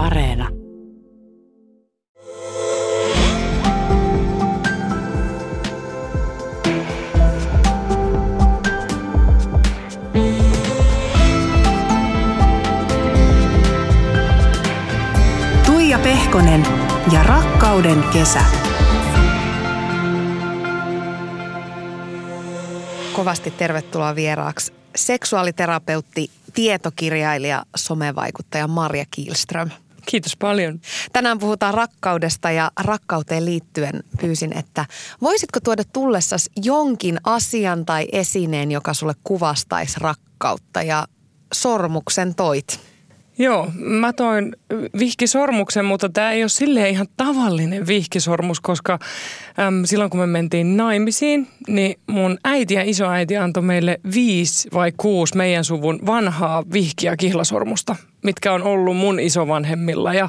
Areena. Tuija Pehkonen ja rakkauden kesä. Kovasti tervetuloa vieraaksi seksuaaliterapeutti, tietokirjailija, somevaikuttaja Marja Kielström. Kiitos paljon. Tänään puhutaan rakkaudesta ja rakkauteen liittyen pyysin, että voisitko tuoda tullessas jonkin asian tai esineen, joka sulle kuvastaisi rakkautta ja sormuksen toit? Joo, mä toin vihkisormuksen, mutta tämä ei ole silleen ihan tavallinen vihkisormus, koska äm, silloin kun me mentiin naimisiin, niin mun äiti ja isoäiti antoi meille viisi vai kuusi meidän suvun vanhaa vihkiä kihlasormusta, mitkä on ollut mun isovanhemmilla ja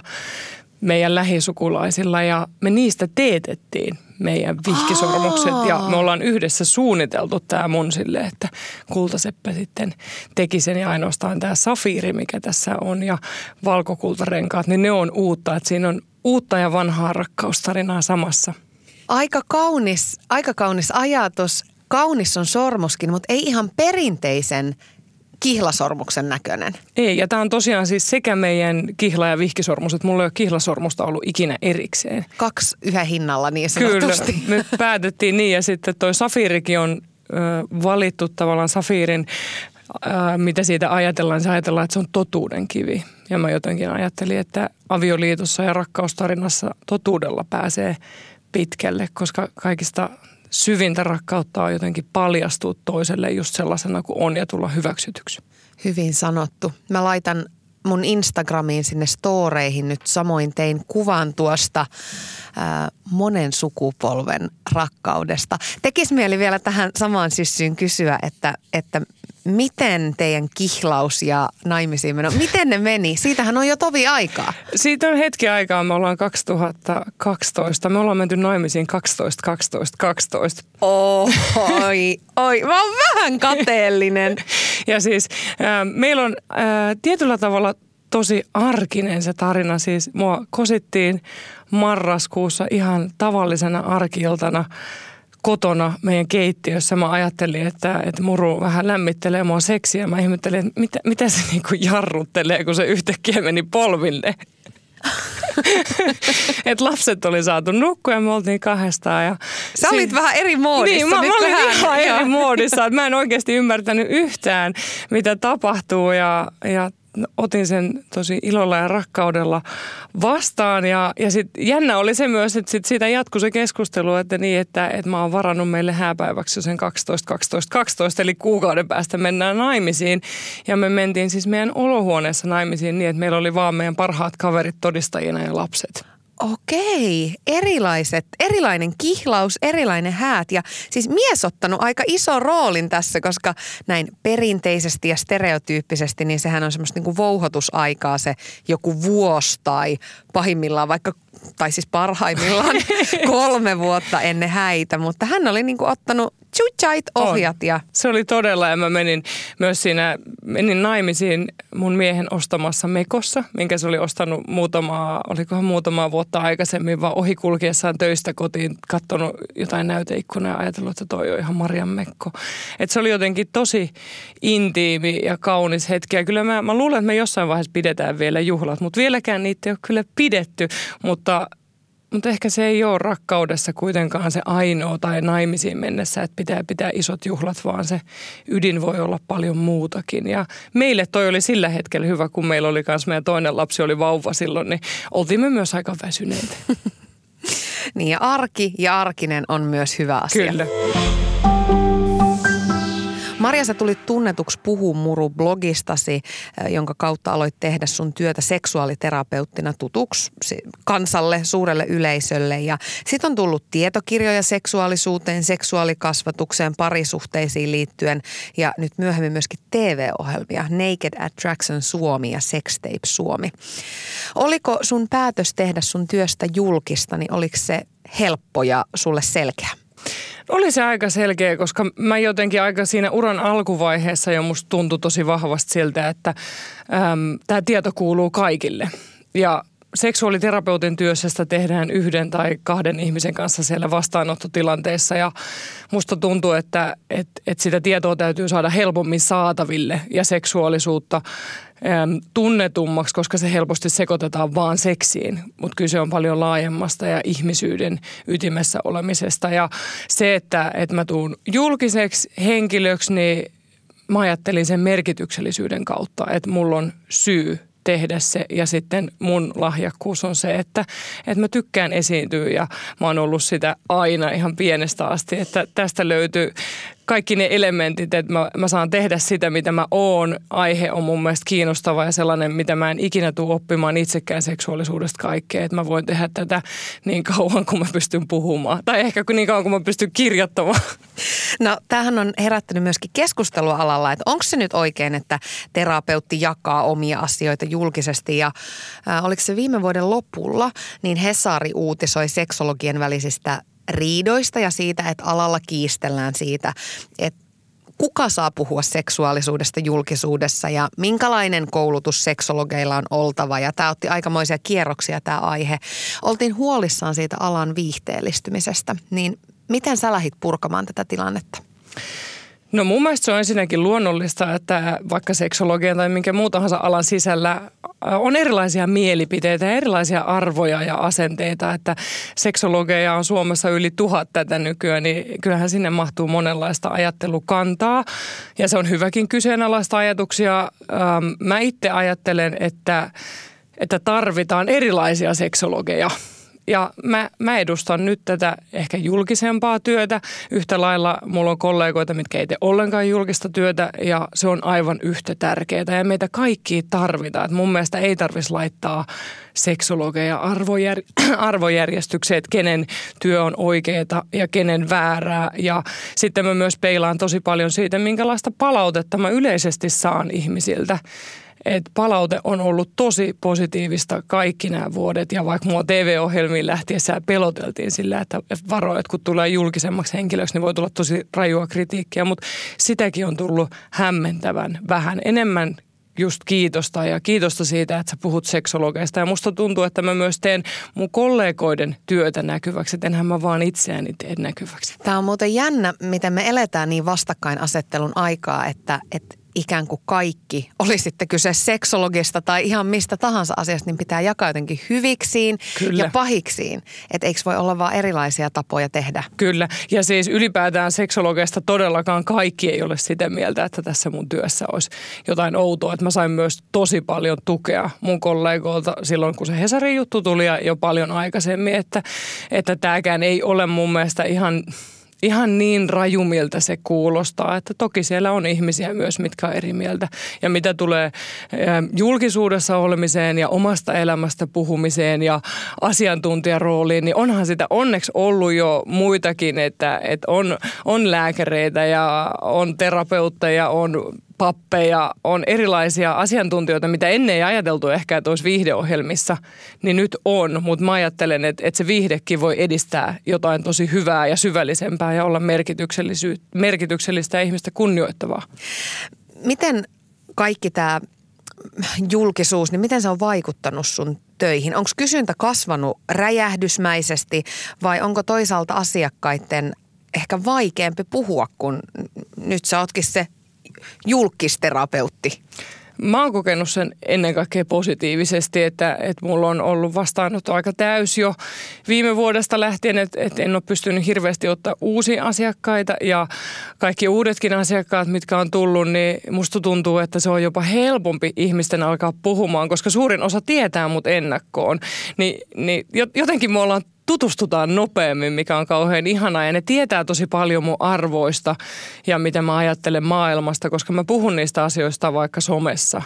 meidän lähisukulaisilla ja me niistä teetettiin meidän vihkisormukset ja me ollaan yhdessä suunniteltu tämä mun sille, että Kultaseppä sitten teki sen ja ainoastaan tämä safiiri, mikä tässä on ja valkokultarenkaat, niin ne on uutta, että siinä on uutta ja vanhaa rakkaustarinaa samassa. Aika kaunis, aika kaunis ajatus. Kaunis on sormuskin, mutta ei ihan perinteisen kihlasormuksen näköinen. Ei, ja tämä on tosiaan siis sekä meidän kihla- ja vihkisormus, että mulla ei ole kihlasormusta ollut ikinä erikseen. Kaksi yhä hinnalla niin sanotusti. Kyllä, me päätettiin niin ja sitten toi safiirikin on ö, valittu tavallaan safiirin, ö, mitä siitä ajatellaan, niin se ajatellaan, että se on totuuden kivi. Ja mä jotenkin ajattelin, että avioliitossa ja rakkaustarinassa totuudella pääsee pitkälle, koska kaikista syvintä rakkautta on jotenkin paljastua toiselle just sellaisena kuin on ja tulla hyväksytyksi. Hyvin sanottu. Mä laitan mun Instagramiin sinne storeihin nyt samoin tein kuvan tuosta ää, monen sukupolven rakkaudesta. Tekis mieli vielä tähän samaan syssyyn kysyä, että, että miten teidän kihlaus ja naimisiin meno, miten ne meni? Siitähän on jo tovi aikaa. Siitä on hetki aikaa, me ollaan 2012, me ollaan menty naimisiin 12, 12, 12. Oi, oi, mä oon vähän kateellinen. ja siis äh, meillä on äh, tietyllä tavalla tosi arkinen se tarina. Siis mua kosittiin marraskuussa ihan tavallisena arkiltana kotona meidän keittiössä. Mä ajattelin, että, että muru vähän lämmittelee mua seksiä. Mä ihmettelin, että mitä, mitä se niinku jarruttelee, kun se yhtäkkiä meni polville. Et lapset oli saatu nukkua ja me oltiin kahdestaan. Ja Sä olit si- vähän eri muodissa. Niin, mä, mä olin vähän, ihan eri muodissa. Mä en oikeasti ymmärtänyt yhtään, mitä tapahtuu ja, ja otin sen tosi ilolla ja rakkaudella vastaan. Ja, ja sitten jännä oli se myös, että sit siitä jatkui se keskustelu, että niin, että, että mä oon varannut meille hääpäiväksi sen 12, 12, 12, eli kuukauden päästä mennään naimisiin. Ja me mentiin siis meidän olohuoneessa naimisiin niin, että meillä oli vaan meidän parhaat kaverit todistajina ja lapset. Okei, erilaiset, erilainen kihlaus, erilainen häät. Ja siis mies ottanut aika iso roolin tässä, koska näin perinteisesti ja stereotyyppisesti, niin sehän on semmoista niinku vouhotusaikaa se joku vuosi tai pahimmillaan vaikka, tai siis parhaimmillaan kolme vuotta ennen häitä, mutta hän oli niinku ottanut tsutsait ohjat On. ja Se oli todella ja mä menin myös siinä, menin naimisiin mun miehen ostamassa mekossa, minkä se oli ostanut muutamaa, olikohan muutamaa vuotta aikaisemmin, vaan ohikulkiessaan töistä kotiin katsonut jotain näyteikkunaa ja ajatellut, että toi on ihan Marian mekko. Et se oli jotenkin tosi intiimi ja kaunis hetki ja kyllä mä, mä luulen, että me jossain vaiheessa pidetään vielä juhlat, mutta vieläkään niitä ei ole kyllä pidetty, mutta mutta ehkä se ei ole rakkaudessa kuitenkaan se ainoa tai naimisiin mennessä, että pitää pitää isot juhlat, vaan se ydin voi olla paljon muutakin. Ja meille toi oli sillä hetkellä hyvä, kun meillä oli myös meidän toinen lapsi oli vauva silloin, niin oltiin me myös aika väsyneitä. niin ja arki ja arkinen on myös hyvä asia. Kyllä. Marja, sä tulit tunnetuksi Puhu Muru blogistasi, äh, jonka kautta aloit tehdä sun työtä seksuaaliterapeuttina tutuksi si- kansalle, suurelle yleisölle. Ja sit on tullut tietokirjoja seksuaalisuuteen, seksuaalikasvatukseen, parisuhteisiin liittyen ja nyt myöhemmin myöskin TV-ohjelmia Naked Attraction Suomi ja Sextape Suomi. Oliko sun päätös tehdä sun työstä julkista, niin oliko se helppo ja sulle selkeä? Oli se aika selkeä, koska mä jotenkin aika siinä uran alkuvaiheessa jo musta tuntui tosi vahvasti siltä, että tämä tieto kuuluu kaikille. ja seksuaaliterapeutin työssä tehdään yhden tai kahden ihmisen kanssa siellä vastaanottotilanteessa ja musta tuntuu, että, että, että sitä tietoa täytyy saada helpommin saataville ja seksuaalisuutta tunnetummaksi, koska se helposti sekoitetaan vaan seksiin, mutta kyse on paljon laajemmasta ja ihmisyyden ytimessä olemisesta. Ja se, että, että mä tuun julkiseksi henkilöksi, niin mä ajattelin sen merkityksellisyyden kautta, että mulla on syy tehdä se. Ja sitten mun lahjakkuus on se, että, että mä tykkään esiintyä ja mä oon ollut sitä aina ihan pienestä asti, että tästä löytyy kaikki ne elementit, että mä, mä saan tehdä sitä, mitä mä oon. Aihe on mun mielestä kiinnostava ja sellainen, mitä mä en ikinä tule oppimaan itsekään seksuaalisuudesta kaikkea. Että mä voin tehdä tätä niin kauan, kun mä pystyn puhumaan. Tai ehkä niin kauan, kun mä pystyn kirjoittamaan. No tämähän on herättänyt myöskin keskustelua alalla, että onko se nyt oikein, että terapeutti jakaa omia asioita julkisesti. Ja äh, oliko se viime vuoden lopulla, niin Hesari uutisoi seksologien välisistä riidoista ja siitä, että alalla kiistellään siitä, että kuka saa puhua seksuaalisuudesta julkisuudessa ja minkälainen koulutus seksologeilla on oltava. Ja tämä otti aikamoisia kierroksia tämä aihe. Oltiin huolissaan siitä alan viihteellistymisestä, niin miten sä lähit purkamaan tätä tilannetta? No mun mielestä se on ensinnäkin luonnollista, että vaikka seksologian tai minkä muu tahansa alan sisällä äh, on erilaisia mielipiteitä ja erilaisia arvoja ja asenteita, että seksologeja on Suomessa yli tuhat tätä nykyään, niin kyllähän sinne mahtuu monenlaista ajattelukantaa ja se on hyväkin kyseenalaista ajatuksia. Ähm, mä itse ajattelen, että, että tarvitaan erilaisia seksologeja – ja mä, mä edustan nyt tätä ehkä julkisempaa työtä. Yhtä lailla mulla on kollegoita, mitkä ei tee ollenkaan julkista työtä ja se on aivan yhtä tärkeää. Ja meitä kaikki tarvitaan. Et mun mielestä ei tarvitsisi laittaa seksologeja arvojär, arvojärjestykseen, että kenen työ on oikeaa ja kenen väärää. Ja sitten mä myös peilaan tosi paljon siitä, minkälaista palautetta mä yleisesti saan ihmisiltä että palaute on ollut tosi positiivista kaikki nämä vuodet. Ja vaikka mua TV-ohjelmiin lähtiessä peloteltiin sillä, että varo, että kun tulee julkisemmaksi henkilöksi, niin voi tulla tosi rajua kritiikkiä. Mutta sitäkin on tullut hämmentävän vähän. Enemmän just kiitosta ja kiitosta siitä, että sä puhut seksologeista. Ja musta tuntuu, että mä myös teen mun kollegoiden työtä näkyväksi, että enhän mä vaan itseäni teen näkyväksi. Tämä on muuten jännä, miten me eletään niin vastakkainasettelun aikaa, että, että ikään kuin kaikki, oli sitten kyse seksologista tai ihan mistä tahansa asiasta, niin pitää jakaa jotenkin hyviksiin Kyllä. ja pahiksiin. Että eikö voi olla vain erilaisia tapoja tehdä? Kyllä. Ja siis ylipäätään seksologeista todellakaan kaikki ei ole sitä mieltä, että tässä mun työssä olisi jotain outoa. Että mä sain myös tosi paljon tukea mun kollegoilta silloin, kun se Hesarin juttu tuli ja jo paljon aikaisemmin, että, että tämäkään ei ole mun mielestä ihan ihan niin rajumilta se kuulostaa, että toki siellä on ihmisiä myös, mitkä on eri mieltä. Ja mitä tulee julkisuudessa olemiseen ja omasta elämästä puhumiseen ja asiantuntijarooliin, niin onhan sitä onneksi ollut jo muitakin, että, että on, on lääkäreitä ja on terapeutteja, on pappeja, on erilaisia asiantuntijoita, mitä ennen ei ajateltu ehkä, että olisi viihdeohjelmissa, niin nyt on. Mutta mä ajattelen, että, että se viihdekin voi edistää jotain tosi hyvää ja syvällisempää ja olla merkityksellistä ja ihmistä kunnioittavaa. Miten kaikki tämä julkisuus, niin miten se on vaikuttanut sun töihin? Onko kysyntä kasvanut räjähdysmäisesti vai onko toisaalta asiakkaiden ehkä vaikeampi puhua, kun nyt sä ootkin se julkisterapeutti? Mä oon kokenut sen ennen kaikkea positiivisesti, että, että mulla on ollut vastaanotto aika täys jo viime vuodesta lähtien, että, että en ole pystynyt hirveästi ottaa uusia asiakkaita ja kaikki uudetkin asiakkaat, mitkä on tullut, niin musta tuntuu, että se on jopa helpompi ihmisten alkaa puhumaan, koska suurin osa tietää mut ennakkoon. Ni, niin jotenkin me ollaan tutustutaan nopeammin, mikä on kauhean ihanaa. Ja ne tietää tosi paljon mun arvoista ja mitä mä ajattelen maailmasta, koska mä puhun niistä asioista vaikka somessa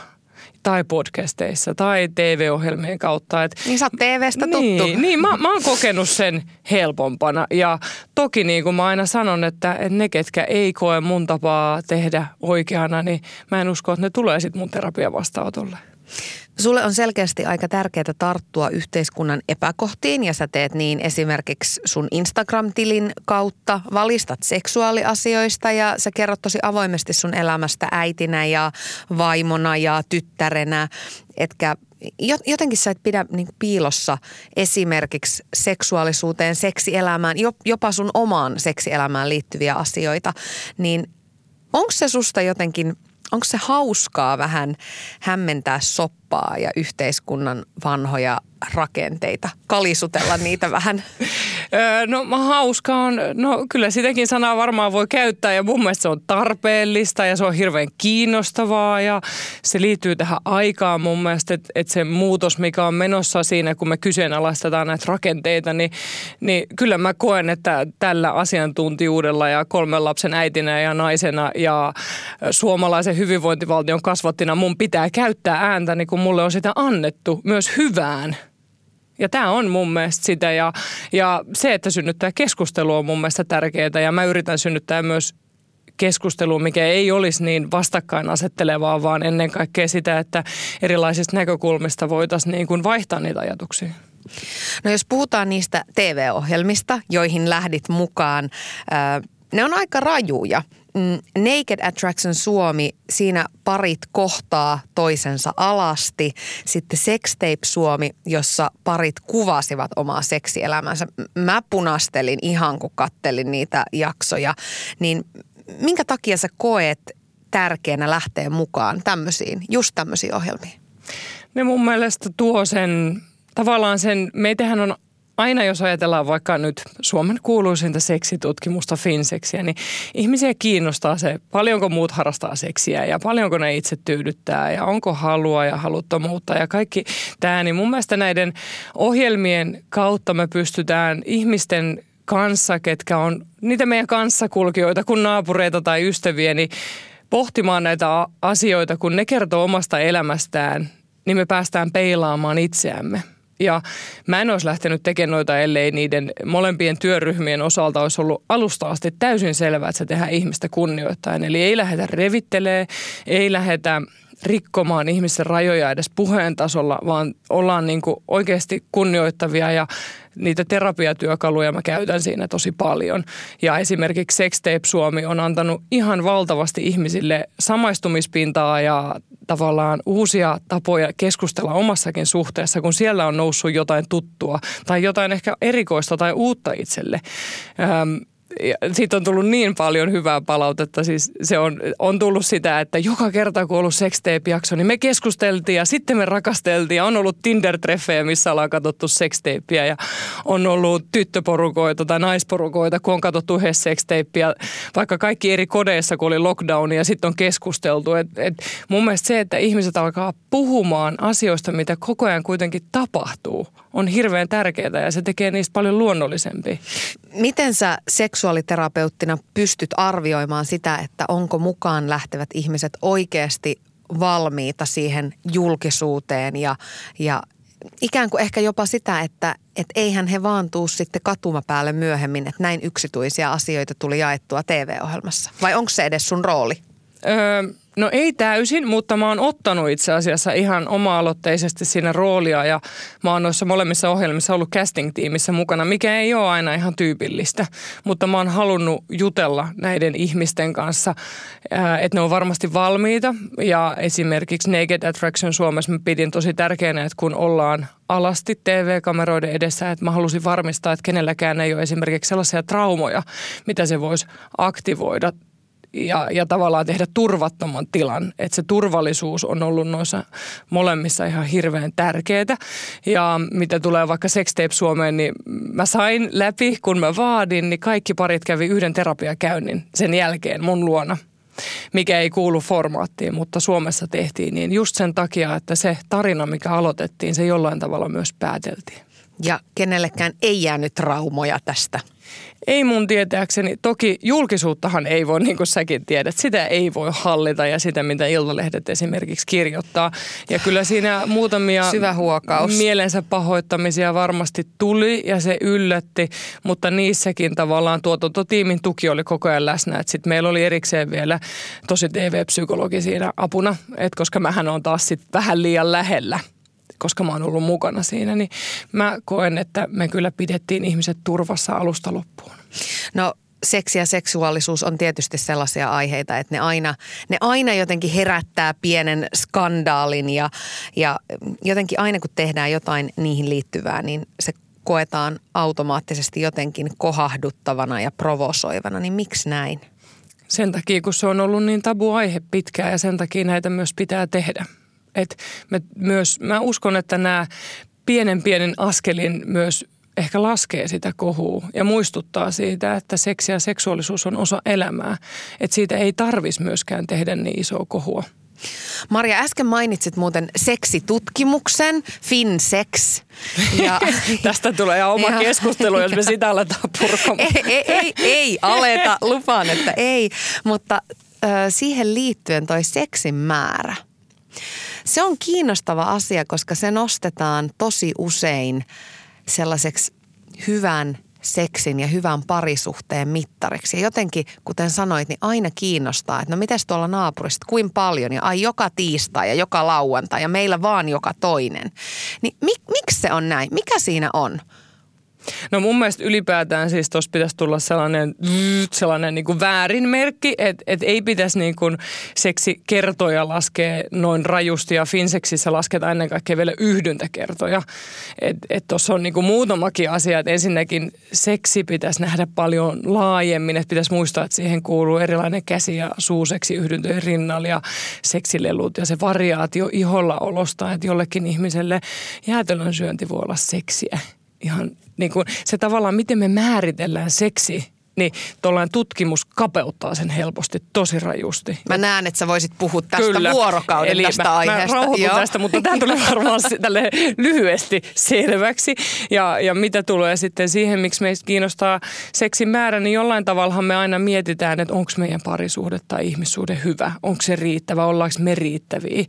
tai podcasteissa tai TV-ohjelmien kautta. Et, niin sä oot TVstä tuttu. Niin, niin mä, mä oon kokenut sen helpompana. Ja toki niin kuin mä aina sanon, että, että ne, ketkä ei koe mun tapaa tehdä oikeana, niin mä en usko, että ne tulee sitten mun terapiavastaanotolle. Sulle on selkeästi aika tärkeää tarttua yhteiskunnan epäkohtiin ja sä teet niin esimerkiksi sun Instagram-tilin kautta, valistat seksuaaliasioista ja sä kerrot tosi avoimesti sun elämästä äitinä ja vaimona ja tyttärenä, etkä jotenkin sä et pidä niin piilossa esimerkiksi seksuaalisuuteen, seksielämään, jopa sun omaan seksielämään liittyviä asioita, niin onko se susta jotenkin, onko se hauskaa vähän hämmentää soppaa ja yhteiskunnan vanhoja rakenteita, kalisutella niitä vähän? no hauska on, no kyllä sitäkin sanaa varmaan voi käyttää ja mun mielestä se on tarpeellista ja se on hirveän kiinnostavaa ja se liittyy tähän aikaan mun mielestä, että, että se muutos, mikä on menossa siinä, kun me kyseenalaistetaan näitä rakenteita, niin, niin kyllä mä koen, että tällä asiantuntijuudella ja kolmen lapsen äitinä ja naisena ja suomalaisen hyvinvointivaltion kasvattina mun pitää käyttää ääntä, niin kun mulle on sitä annettu myös hyvään. Ja tämä on mun mielestä sitä ja, ja se, että synnyttää keskustelua on mun mielestä tärkeää ja mä yritän synnyttää myös keskustelua, mikä ei olisi niin vastakkainasettelevaa, vaan ennen kaikkea sitä, että erilaisista näkökulmista voitaisiin niin kuin vaihtaa niitä ajatuksia. No jos puhutaan niistä TV-ohjelmista, joihin lähdit mukaan, ne on aika rajuja. Mm, Naked Attraction Suomi, siinä parit kohtaa toisensa alasti. Sitten Sextape Suomi, jossa parit kuvasivat omaa seksielämänsä. Mä punastelin ihan kun kattelin niitä jaksoja. Niin minkä takia sä koet tärkeänä lähteä mukaan tämmöisiin, just tämmöisiin ohjelmiin? Ne mun mielestä tuo sen, tavallaan sen, meitähän on aina jos ajatellaan vaikka nyt Suomen kuuluisinta seksitutkimusta Finseksiä, niin ihmisiä kiinnostaa se, paljonko muut harrastaa seksiä ja paljonko ne itse tyydyttää ja onko halua ja haluttomuutta ja kaikki tämä. Niin mun mielestä näiden ohjelmien kautta me pystytään ihmisten kanssa, ketkä on niitä meidän kanssakulkijoita kuin naapureita tai ystäviä, niin pohtimaan näitä asioita, kun ne kertoo omasta elämästään, niin me päästään peilaamaan itseämme – ja mä en olisi lähtenyt tekemään noita, ellei niiden molempien työryhmien osalta olisi ollut alusta asti täysin selvää, että se tehdään ihmistä kunnioittain. Eli ei lähdetä revittelee, ei lähdetä rikkomaan ihmisten rajoja edes puheen tasolla, vaan ollaan niin kuin oikeasti kunnioittavia ja niitä terapiatyökaluja mä käytän siinä tosi paljon. Ja esimerkiksi Sextape Suomi on antanut ihan valtavasti ihmisille samaistumispintaa ja tavallaan uusia tapoja keskustella omassakin suhteessa, kun siellä on noussut jotain tuttua tai jotain ehkä erikoista tai uutta itselle. Siitä on tullut niin paljon hyvää palautetta. Siis se on, on tullut sitä, että joka kerta kun on ollut sextape-jakso, niin me keskusteltiin ja sitten me rakasteltiin. On ollut Tinder-treffejä, missä ollaan katsottu sextapeä ja on ollut tyttöporukoita tai naisporukoita, kun on katsottu yhdessä. Vaikka kaikki eri kodeissa, kun oli lockdown ja sitten on keskusteltu. Et, et mun mielestä se, että ihmiset alkaa puhumaan asioista, mitä koko ajan kuitenkin tapahtuu, on hirveän tärkeää ja se tekee niistä paljon luonnollisempia. Miten sä seksuaaliterapeuttina pystyt arvioimaan sitä, että onko mukaan lähtevät ihmiset oikeasti valmiita siihen julkisuuteen ja, ja ikään kuin ehkä jopa sitä, että et eihän he vaan tuu sitten katumapäälle myöhemmin, että näin yksityisiä asioita tuli jaettua TV-ohjelmassa. Vai onko se edes sun rooli? Öö, No ei täysin, mutta mä oon ottanut itse asiassa ihan oma-aloitteisesti siinä roolia ja mä oon noissa molemmissa ohjelmissa ollut casting-tiimissä mukana, mikä ei ole aina ihan tyypillistä. Mutta mä oon halunnut jutella näiden ihmisten kanssa, että ne on varmasti valmiita ja esimerkiksi Naked Attraction Suomessa mä pidin tosi tärkeänä, että kun ollaan alasti TV-kameroiden edessä, että mä halusin varmistaa, että kenelläkään ei ole esimerkiksi sellaisia traumoja, mitä se voisi aktivoida ja, ja tavallaan tehdä turvattoman tilan. Että se turvallisuus on ollut noissa molemmissa ihan hirveän tärkeää. Ja mitä tulee vaikka Sextape Suomeen, niin mä sain läpi, kun mä vaadin, niin kaikki parit kävi yhden terapiakäynnin sen jälkeen mun luona mikä ei kuulu formaattiin, mutta Suomessa tehtiin niin just sen takia, että se tarina, mikä aloitettiin, se jollain tavalla myös pääteltiin. Ja kenellekään ei jäänyt traumoja tästä? Ei mun tietääkseni. Toki julkisuuttahan ei voi, niin kuin säkin tiedät, sitä ei voi hallita ja sitä, mitä Iltalehdet esimerkiksi kirjoittaa. Ja kyllä siinä muutamia Syvä huokaus. mielensä pahoittamisia varmasti tuli ja se yllätti, mutta niissäkin tavallaan tuotantotiimin tuki oli koko ajan läsnä. Sitten meillä oli erikseen vielä tosi TV-psykologi siinä apuna, et koska mähän on taas sit vähän liian lähellä – koska mä oon ollut mukana siinä, niin mä koen, että me kyllä pidettiin ihmiset turvassa alusta loppuun. No seksi ja seksuaalisuus on tietysti sellaisia aiheita, että ne aina, ne aina jotenkin herättää pienen skandaalin ja, ja jotenkin aina kun tehdään jotain niihin liittyvää, niin se koetaan automaattisesti jotenkin kohahduttavana ja provosoivana, niin miksi näin? Sen takia, kun se on ollut niin tabu aihe pitkään ja sen takia näitä myös pitää tehdä. Et me myös, mä uskon, että nämä pienen pienen askelin myös ehkä laskee sitä kohua ja muistuttaa siitä, että seksi ja seksuaalisuus on osa elämää. Että siitä ei tarvitsisi myöskään tehdä niin isoa kohua. Maria, äsken mainitsit muuten seksitutkimuksen, FinSex. Ja, Tästä tulee ihan oma ja, keskustelu, jos me sitä aletaan purkamaan. Ei, ei, ei, ei aleta, lupaan, että ei. Mutta äh, siihen liittyen toi seksin määrä. Se on kiinnostava asia, koska se nostetaan tosi usein sellaiseksi hyvän seksin ja hyvän parisuhteen mittariksi. Ja jotenkin, kuten sanoit, niin aina kiinnostaa, että no mites tuolla naapurista, kuin paljon ja ai joka tiistai ja joka lauantai ja meillä vaan joka toinen. Niin mik, miksi se on näin? Mikä siinä on? No mun mielestä ylipäätään siis tuossa pitäisi tulla sellainen, sellainen niin kuin väärin merkki, että et ei pitäisi niin kuin seksikertoja laskea noin rajusti ja Finseksissä lasketaan ennen kaikkea vielä yhdyntäkertoja. Että et tuossa on niin kuin muutamakin asia, että ensinnäkin seksi pitäisi nähdä paljon laajemmin, että pitäisi muistaa, että siihen kuuluu erilainen käsi- ja suuseksi yhdyntöjen rinnalla ja seksilelut ja se variaatio iholla olosta, että jollekin ihmiselle jäätelön syönti voi olla seksiä ihan niin kuin se tavallaan, miten me määritellään seksi niin tuollainen tutkimus kapeuttaa sen helposti tosi rajusti. Mä näen, että sä voisit puhua tästä Kyllä. vuorokauden Eli tästä mä, aiheesta. Mä tästä, mutta tämä tulee varmaan tälle lyhyesti selväksi. Ja, ja mitä tulee sitten siihen, miksi meistä kiinnostaa seksin määrä, niin jollain tavalla me aina mietitään, että onko meidän parisuhde tai ihmissuhde hyvä, onko se riittävä, ollaanko me riittäviä.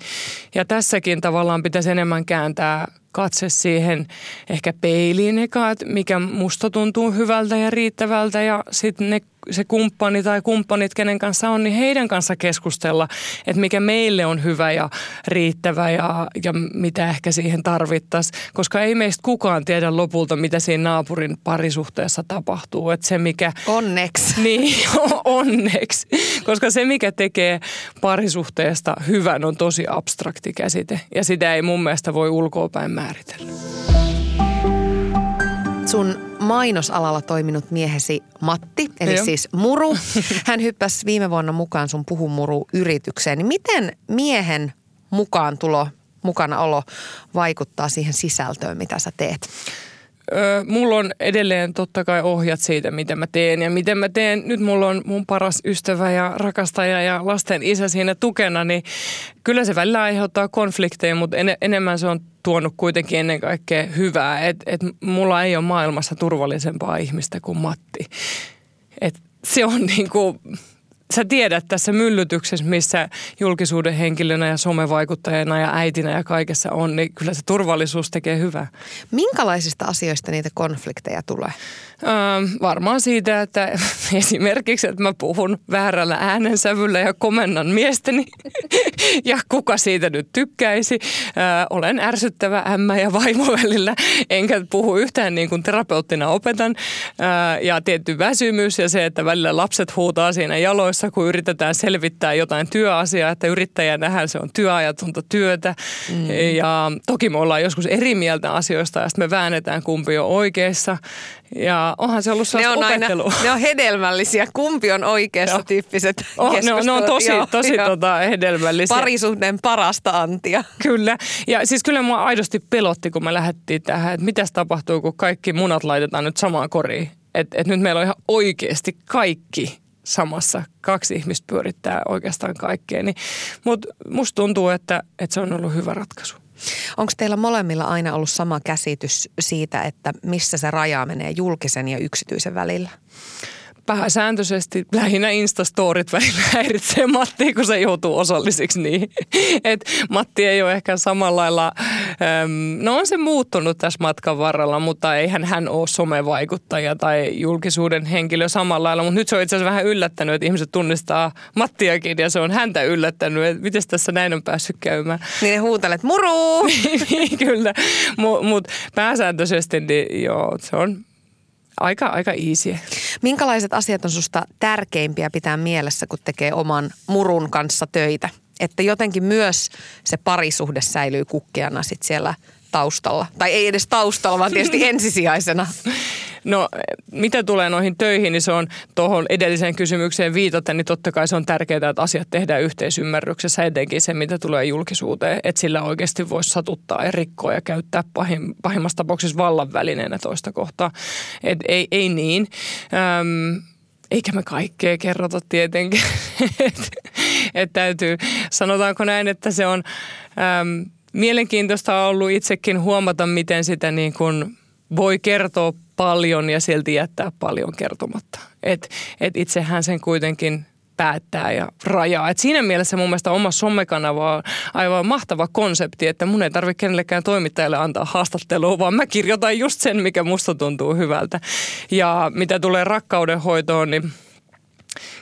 Ja tässäkin tavallaan pitäisi enemmän kääntää katse siihen ehkä peiliin eka, että mikä musta tuntuu hyvältä ja riittävältä. Ja sitten ne se kumppani tai kumppanit, kenen kanssa on, niin heidän kanssa keskustella, että mikä meille on hyvä ja riittävä ja, ja mitä ehkä siihen tarvittaisiin. Koska ei meistä kukaan tiedä lopulta, mitä siinä naapurin parisuhteessa tapahtuu. Että se mikä... Onneksi. Niin, onneksi. Koska se, mikä tekee parisuhteesta hyvän, on tosi abstrakti käsite. Ja sitä ei mun mielestä voi ulkoapäin määritellä. Sun mainosalalla toiminut miehesi Matti, eli Joo. siis Muru. Hän hyppäsi viime vuonna mukaan sun Puhumuru-yritykseen. Niin miten miehen mukaan tulo, mukana olo vaikuttaa siihen sisältöön, mitä sä teet? Öö, mulla on edelleen totta kai ohjat siitä, miten mä teen ja miten mä teen. Nyt mulla on mun paras ystävä ja rakastaja ja lasten isä siinä tukena, niin kyllä se välillä aiheuttaa konflikteja, mutta en, enemmän se on tuonut kuitenkin ennen kaikkea hyvää. Että et mulla ei ole maailmassa turvallisempaa ihmistä kuin Matti. Et se on niin kuin sä tiedät tässä myllytyksessä, missä julkisuuden henkilönä ja somevaikuttajana ja äitinä ja kaikessa on, niin kyllä se turvallisuus tekee hyvää. Minkälaisista asioista niitä konflikteja tulee? Öö, varmaan siitä, että esimerkiksi, että mä puhun väärällä äänensävyllä ja komennan miesteni ja kuka siitä nyt tykkäisi. Öö, olen ärsyttävä ämmä ja vaimo välillä, enkä puhu yhtään niin kuin terapeuttina opetan. Öö, ja tietty väsymys ja se, että välillä lapset huutaa siinä jaloissa, kun yritetään selvittää jotain työasiaa, että yrittäjänähän se on työajatonta työtä. Mm. Ja toki me ollaan joskus eri mieltä asioista ja sitten me väännetään kumpi on oikeassa. Ja onhan se ollut ne on. Aina, ne on hedelmällisiä. Kumpi on oikeassa tyyppiset oh, ne, on, ne on tosi, joo, tosi joo. Tota, hedelmällisiä. Parisuhteen parasta antia. Kyllä. Ja siis kyllä mua aidosti pelotti, kun me lähdettiin tähän, että mitäs tapahtuu, kun kaikki munat laitetaan nyt samaan koriin. Että et nyt meillä on ihan oikeasti kaikki samassa. Kaksi ihmistä pyörittää oikeastaan kaikkea. Niin, Mutta musta tuntuu, että, että se on ollut hyvä ratkaisu. Onko teillä molemmilla aina ollut sama käsitys siitä, että missä se raja menee julkisen ja yksityisen välillä? Pääsääntöisesti lähinnä Instastorit välillä häiritsee Matti, kun se joutuu osallisiksi niihin. Et Matti ei ole ehkä samalla lailla, äm, no on se muuttunut tässä matkan varrella, mutta eihän hän ole somevaikuttaja tai julkisuuden henkilö samalla lailla. Mutta nyt se on itse asiassa vähän yllättänyt, että ihmiset tunnistaa Mattiakin ja se on häntä yllättänyt, että miten tässä näin on päässyt käymään. Niin ne huutelet, muru! Kyllä, mutta mut pääsääntöisesti niin joo, se on aika, aika easy. Minkälaiset asiat on susta tärkeimpiä pitää mielessä, kun tekee oman murun kanssa töitä? Että jotenkin myös se parisuhde säilyy kukkiana sit siellä taustalla. Tai ei edes taustalla, vaan tietysti ensisijaisena. No mitä tulee noihin töihin, niin se on tuohon edelliseen kysymykseen viitaten, niin totta kai se on tärkeää, että asiat tehdään yhteisymmärryksessä, etenkin se, mitä tulee julkisuuteen, että sillä oikeasti voisi satuttaa ja rikkoa ja käyttää pahim, pahimmassa tapauksessa vallan välineenä toista kohtaa. Et ei, ei niin. Öm, eikä me kaikkea kerrota tietenkin. että et täytyy, sanotaanko näin, että se on äm, mielenkiintoista ollut itsekin huomata, miten sitä niin kuin voi kertoa paljon ja silti jättää paljon kertomatta. Et, et itsehän sen kuitenkin päättää ja rajaa. Et siinä mielessä mun mielestä oma somekanava on aivan mahtava konsepti, että mun ei tarvitse kenellekään toimittajalle antaa haastattelua, vaan mä kirjoitan just sen, mikä musta tuntuu hyvältä. Ja mitä tulee rakkaudenhoitoon, niin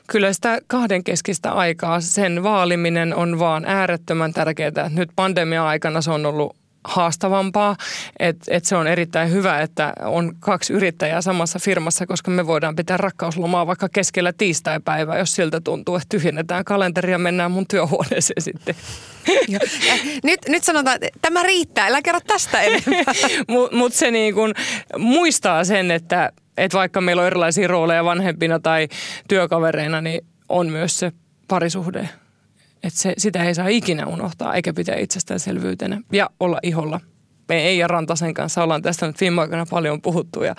kyllä sitä kahdenkeskistä aikaa, sen vaaliminen on vaan äärettömän tärkeää. Nyt pandemia-aikana se on ollut haastavampaa. että et se on erittäin hyvä, että on kaksi yrittäjää samassa firmassa, koska me voidaan pitää rakkauslomaa vaikka keskellä tiistaipäivää, jos siltä tuntuu, että tyhjennetään kalenteri ja mennään mun työhuoneeseen sitten. nyt, nyt sanotaan, että tämä riittää, älä kerro tästä enempää. Mutta mut se niin kun muistaa sen, että, että vaikka meillä on erilaisia rooleja vanhempina tai työkavereina, niin on myös se parisuhde että se, sitä ei saa ikinä unohtaa eikä pitää itsestäänselvyytenä ja olla iholla. Me ei ja Rantasen kanssa ollaan tästä nyt viime aikoina paljon puhuttu ja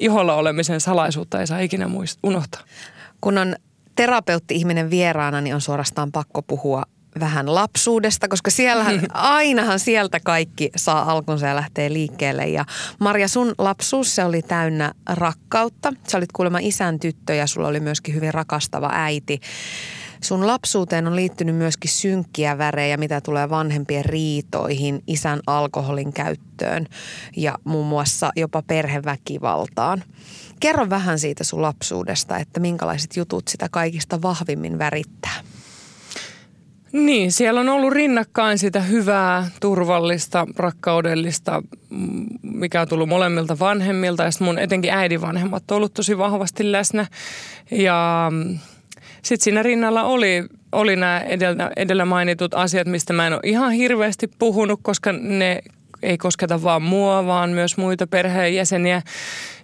iholla olemisen salaisuutta ei saa ikinä muist- unohtaa. Kun on terapeutti-ihminen vieraana, niin on suorastaan pakko puhua vähän lapsuudesta, koska siellähän, ainahan sieltä kaikki saa alkunsa ja lähtee liikkeelle. Ja Marja, sun lapsuus, se oli täynnä rakkautta. Sä olit kuulemma isän tyttö ja sulla oli myöskin hyvin rakastava äiti. Sun lapsuuteen on liittynyt myöskin synkkiä värejä, mitä tulee vanhempien riitoihin, isän alkoholin käyttöön ja muun muassa jopa perheväkivaltaan. Kerro vähän siitä sun lapsuudesta, että minkälaiset jutut sitä kaikista vahvimmin värittää. Niin, siellä on ollut rinnakkain sitä hyvää, turvallista, rakkaudellista, mikä on tullut molemmilta vanhemmilta. Ja mun etenkin äidin vanhemmat on ollut tosi vahvasti läsnä. Ja sitten siinä rinnalla oli, oli nämä edellä, edellä mainitut asiat, mistä mä en ole ihan hirveästi puhunut, koska ne ei kosketa vaan mua, vaan myös muita perheenjäseniä.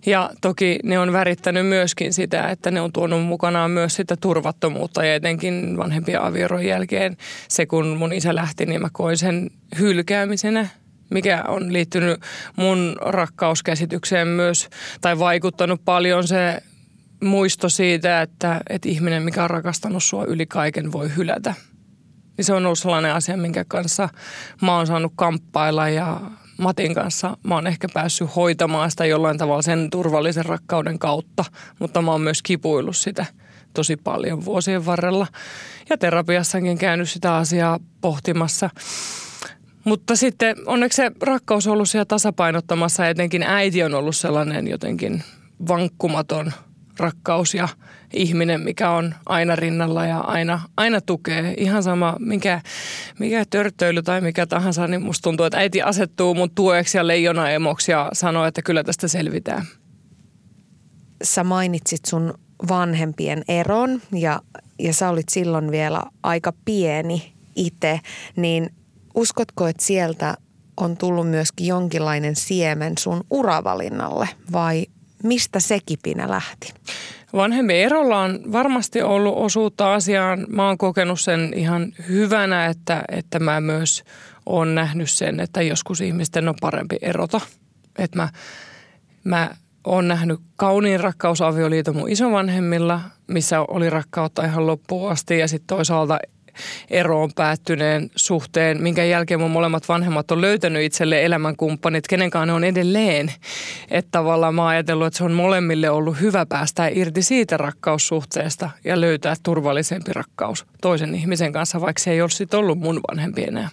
Ja toki ne on värittänyt myöskin sitä, että ne on tuonut mukanaan myös sitä turvattomuutta ja etenkin vanhempien avioron jälkeen se, kun mun isä lähti, niin mä koin sen hylkäämisenä mikä on liittynyt mun rakkauskäsitykseen myös, tai vaikuttanut paljon se muisto siitä, että, että ihminen, mikä on rakastanut sua yli kaiken, voi hylätä. Niin se on ollut sellainen asia, minkä kanssa mä oon saanut kamppailla ja Matin kanssa mä oon ehkä päässyt hoitamaan sitä jollain tavalla sen turvallisen rakkauden kautta, mutta mä oon myös kipuillut sitä tosi paljon vuosien varrella. Ja terapiassakin käynyt sitä asiaa pohtimassa. Mutta sitten onneksi se rakkaus on ollut siellä tasapainottamassa etenkin äiti on ollut sellainen jotenkin vankkumaton – rakkaus ja ihminen, mikä on aina rinnalla ja aina, aina tukee. Ihan sama, mikä, mikä törttöily tai mikä tahansa, niin musta tuntuu, että äiti asettuu mun tueksi ja leijona emoksi ja sanoo, että kyllä tästä selvitään. Sä mainitsit sun vanhempien eron ja, ja sä olit silloin vielä aika pieni itse, niin uskotko, että sieltä on tullut myöskin jonkinlainen siemen sun uravalinnalle vai mistä se kipinä lähti? Vanhempi erolla on varmasti ollut osuutta asiaan. Mä oon kokenut sen ihan hyvänä, että, että mä myös oon nähnyt sen, että joskus ihmisten on parempi erota. Että mä, mä oon nähnyt kauniin rakkausavioliiton mun isovanhemmilla, missä oli rakkautta ihan loppuun asti ja sitten toisaalta eroon päättyneen suhteen, minkä jälkeen mun molemmat vanhemmat on löytänyt itselle elämänkumppanit, kenenkaan ne on edelleen. Että tavallaan mä oon ajatellut, että se on molemmille ollut hyvä päästä irti siitä rakkaussuhteesta ja löytää turvallisempi rakkaus toisen ihmisen kanssa, vaikka se ei olisi ollut mun vanhempi enää.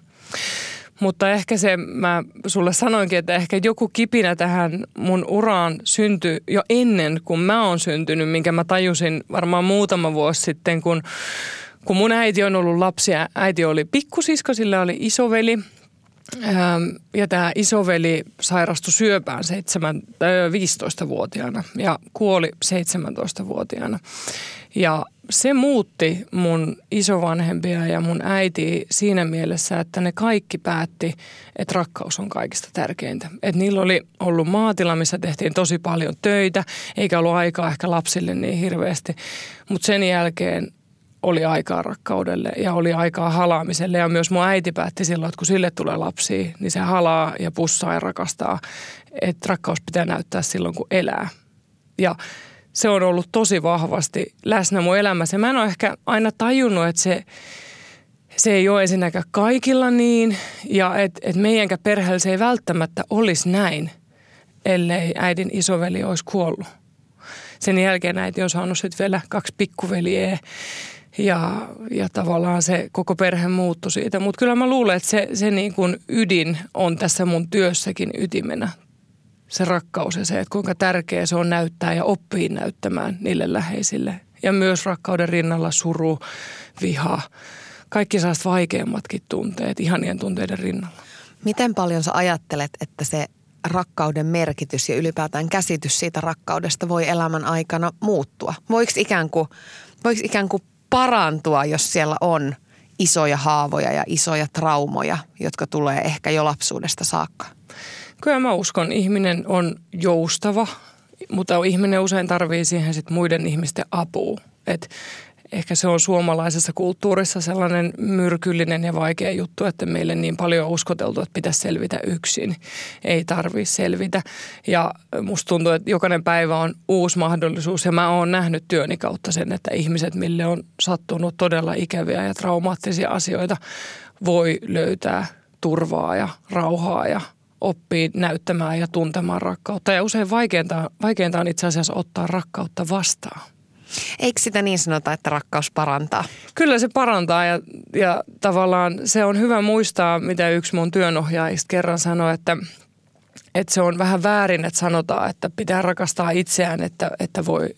Mutta ehkä se, mä sulle sanoinkin, että ehkä joku kipinä tähän mun uraan syntyi jo ennen kuin mä oon syntynyt, minkä mä tajusin varmaan muutama vuosi sitten, kun kun mun äiti on ollut lapsia, äiti oli pikkusisko, sillä oli isoveli Ja tämä isoveli sairastui syöpään 7, 15-vuotiaana ja kuoli 17-vuotiaana. Ja se muutti mun isovanhempia ja mun äiti siinä mielessä, että ne kaikki päätti, että rakkaus on kaikista tärkeintä. Että niillä oli ollut maatila, missä tehtiin tosi paljon töitä, eikä ollut aikaa ehkä lapsille niin hirveästi. Mutta sen jälkeen oli aikaa rakkaudelle ja oli aikaa halaamiselle. Ja myös mun äiti päätti silloin, että kun sille tulee lapsia, niin se halaa ja pussaa ja rakastaa. Että rakkaus pitää näyttää silloin, kun elää. Ja se on ollut tosi vahvasti läsnä mun elämässä. Mä en ole ehkä aina tajunnut, että se, se ei ole ensinnäkään kaikilla niin ja että et meidänkä perheellä se ei välttämättä olisi näin, ellei äidin isoveli olisi kuollut. Sen jälkeen äiti on saanut sitten vielä kaksi pikkuveliä ja, ja tavallaan se koko perhe muuttui siitä. Mutta kyllä mä luulen, että se, se niin kuin ydin on tässä mun työssäkin ytimenä se rakkaus ja se, että kuinka tärkeä se on näyttää ja oppii näyttämään niille läheisille. Ja myös rakkauden rinnalla suru, viha, kaikki sellaiset vaikeimmatkin tunteet ihanien tunteiden rinnalla. Miten paljon sä ajattelet, että se rakkauden merkitys ja ylipäätään käsitys siitä rakkaudesta voi elämän aikana muuttua? Voiko ikään kuin, voiko ikään kuin parantua, jos siellä on isoja haavoja ja isoja traumoja, jotka tulee ehkä jo lapsuudesta saakka? Kyllä mä uskon, ihminen on joustava, mutta ihminen usein tarvii siihen sit muiden ihmisten apua. Et ehkä se on suomalaisessa kulttuurissa sellainen myrkyllinen ja vaikea juttu, että meille niin paljon on uskoteltu, että pitäisi selvitä yksin. Ei tarvitse selvitä. Ja musta tuntuu, että jokainen päivä on uusi mahdollisuus ja mä oon nähnyt työni kautta sen, että ihmiset, mille on sattunut todella ikäviä ja traumaattisia asioita, voi löytää turvaa ja rauhaa ja oppii näyttämään ja tuntemaan rakkautta. Ja usein vaikeinta, vaikeinta on itse asiassa ottaa rakkautta vastaan. Eikö sitä niin sanota, että rakkaus parantaa? Kyllä se parantaa ja, ja tavallaan se on hyvä muistaa, mitä yksi mun työnohjaajista kerran sanoi, että, että se on vähän väärin, että sanotaan, että pitää rakastaa itseään, että, että voi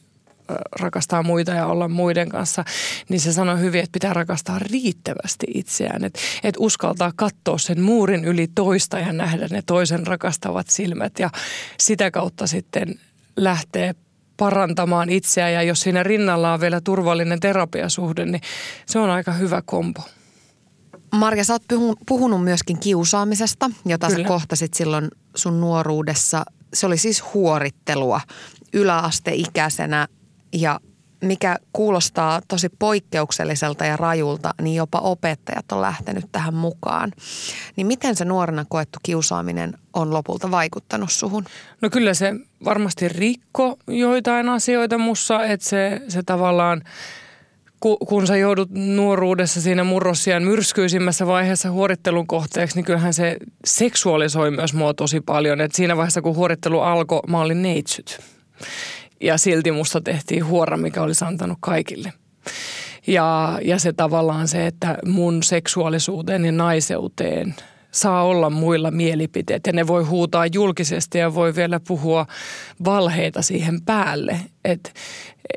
rakastaa muita ja olla muiden kanssa, niin se sanoi hyvin, että pitää rakastaa riittävästi itseään. Että et uskaltaa katsoa sen muurin yli toista ja nähdä ne toisen rakastavat silmät ja sitä kautta sitten lähtee parantamaan itseään ja jos siinä rinnalla on vielä turvallinen terapiasuhde, niin se on aika hyvä kombo. Marja, sä oot puhunut myöskin kiusaamisesta, jota Kyllä. sä kohtasit silloin sun nuoruudessa. Se oli siis huorittelua yläasteikäisenä ja mikä kuulostaa tosi poikkeukselliselta ja rajulta, niin jopa opettajat on lähtenyt tähän mukaan. Niin miten se nuorena koettu kiusaaminen on lopulta vaikuttanut suhun? No kyllä se varmasti rikko joitain asioita mussa, että se, se tavallaan kun sä joudut nuoruudessa siinä murrosian myrskyisimmässä vaiheessa huorittelun kohteeksi, niin kyllähän se seksuaalisoi myös mua tosi paljon. Et siinä vaiheessa, kun huorittelu alkoi, mä olin neitsyt ja silti musta tehtiin huora, mikä olisi antanut kaikille. Ja, ja se tavallaan se, että mun seksuaalisuuteen ja naiseuteen saa olla muilla mielipiteet ja ne voi huutaa julkisesti ja voi vielä puhua valheita siihen päälle. Et,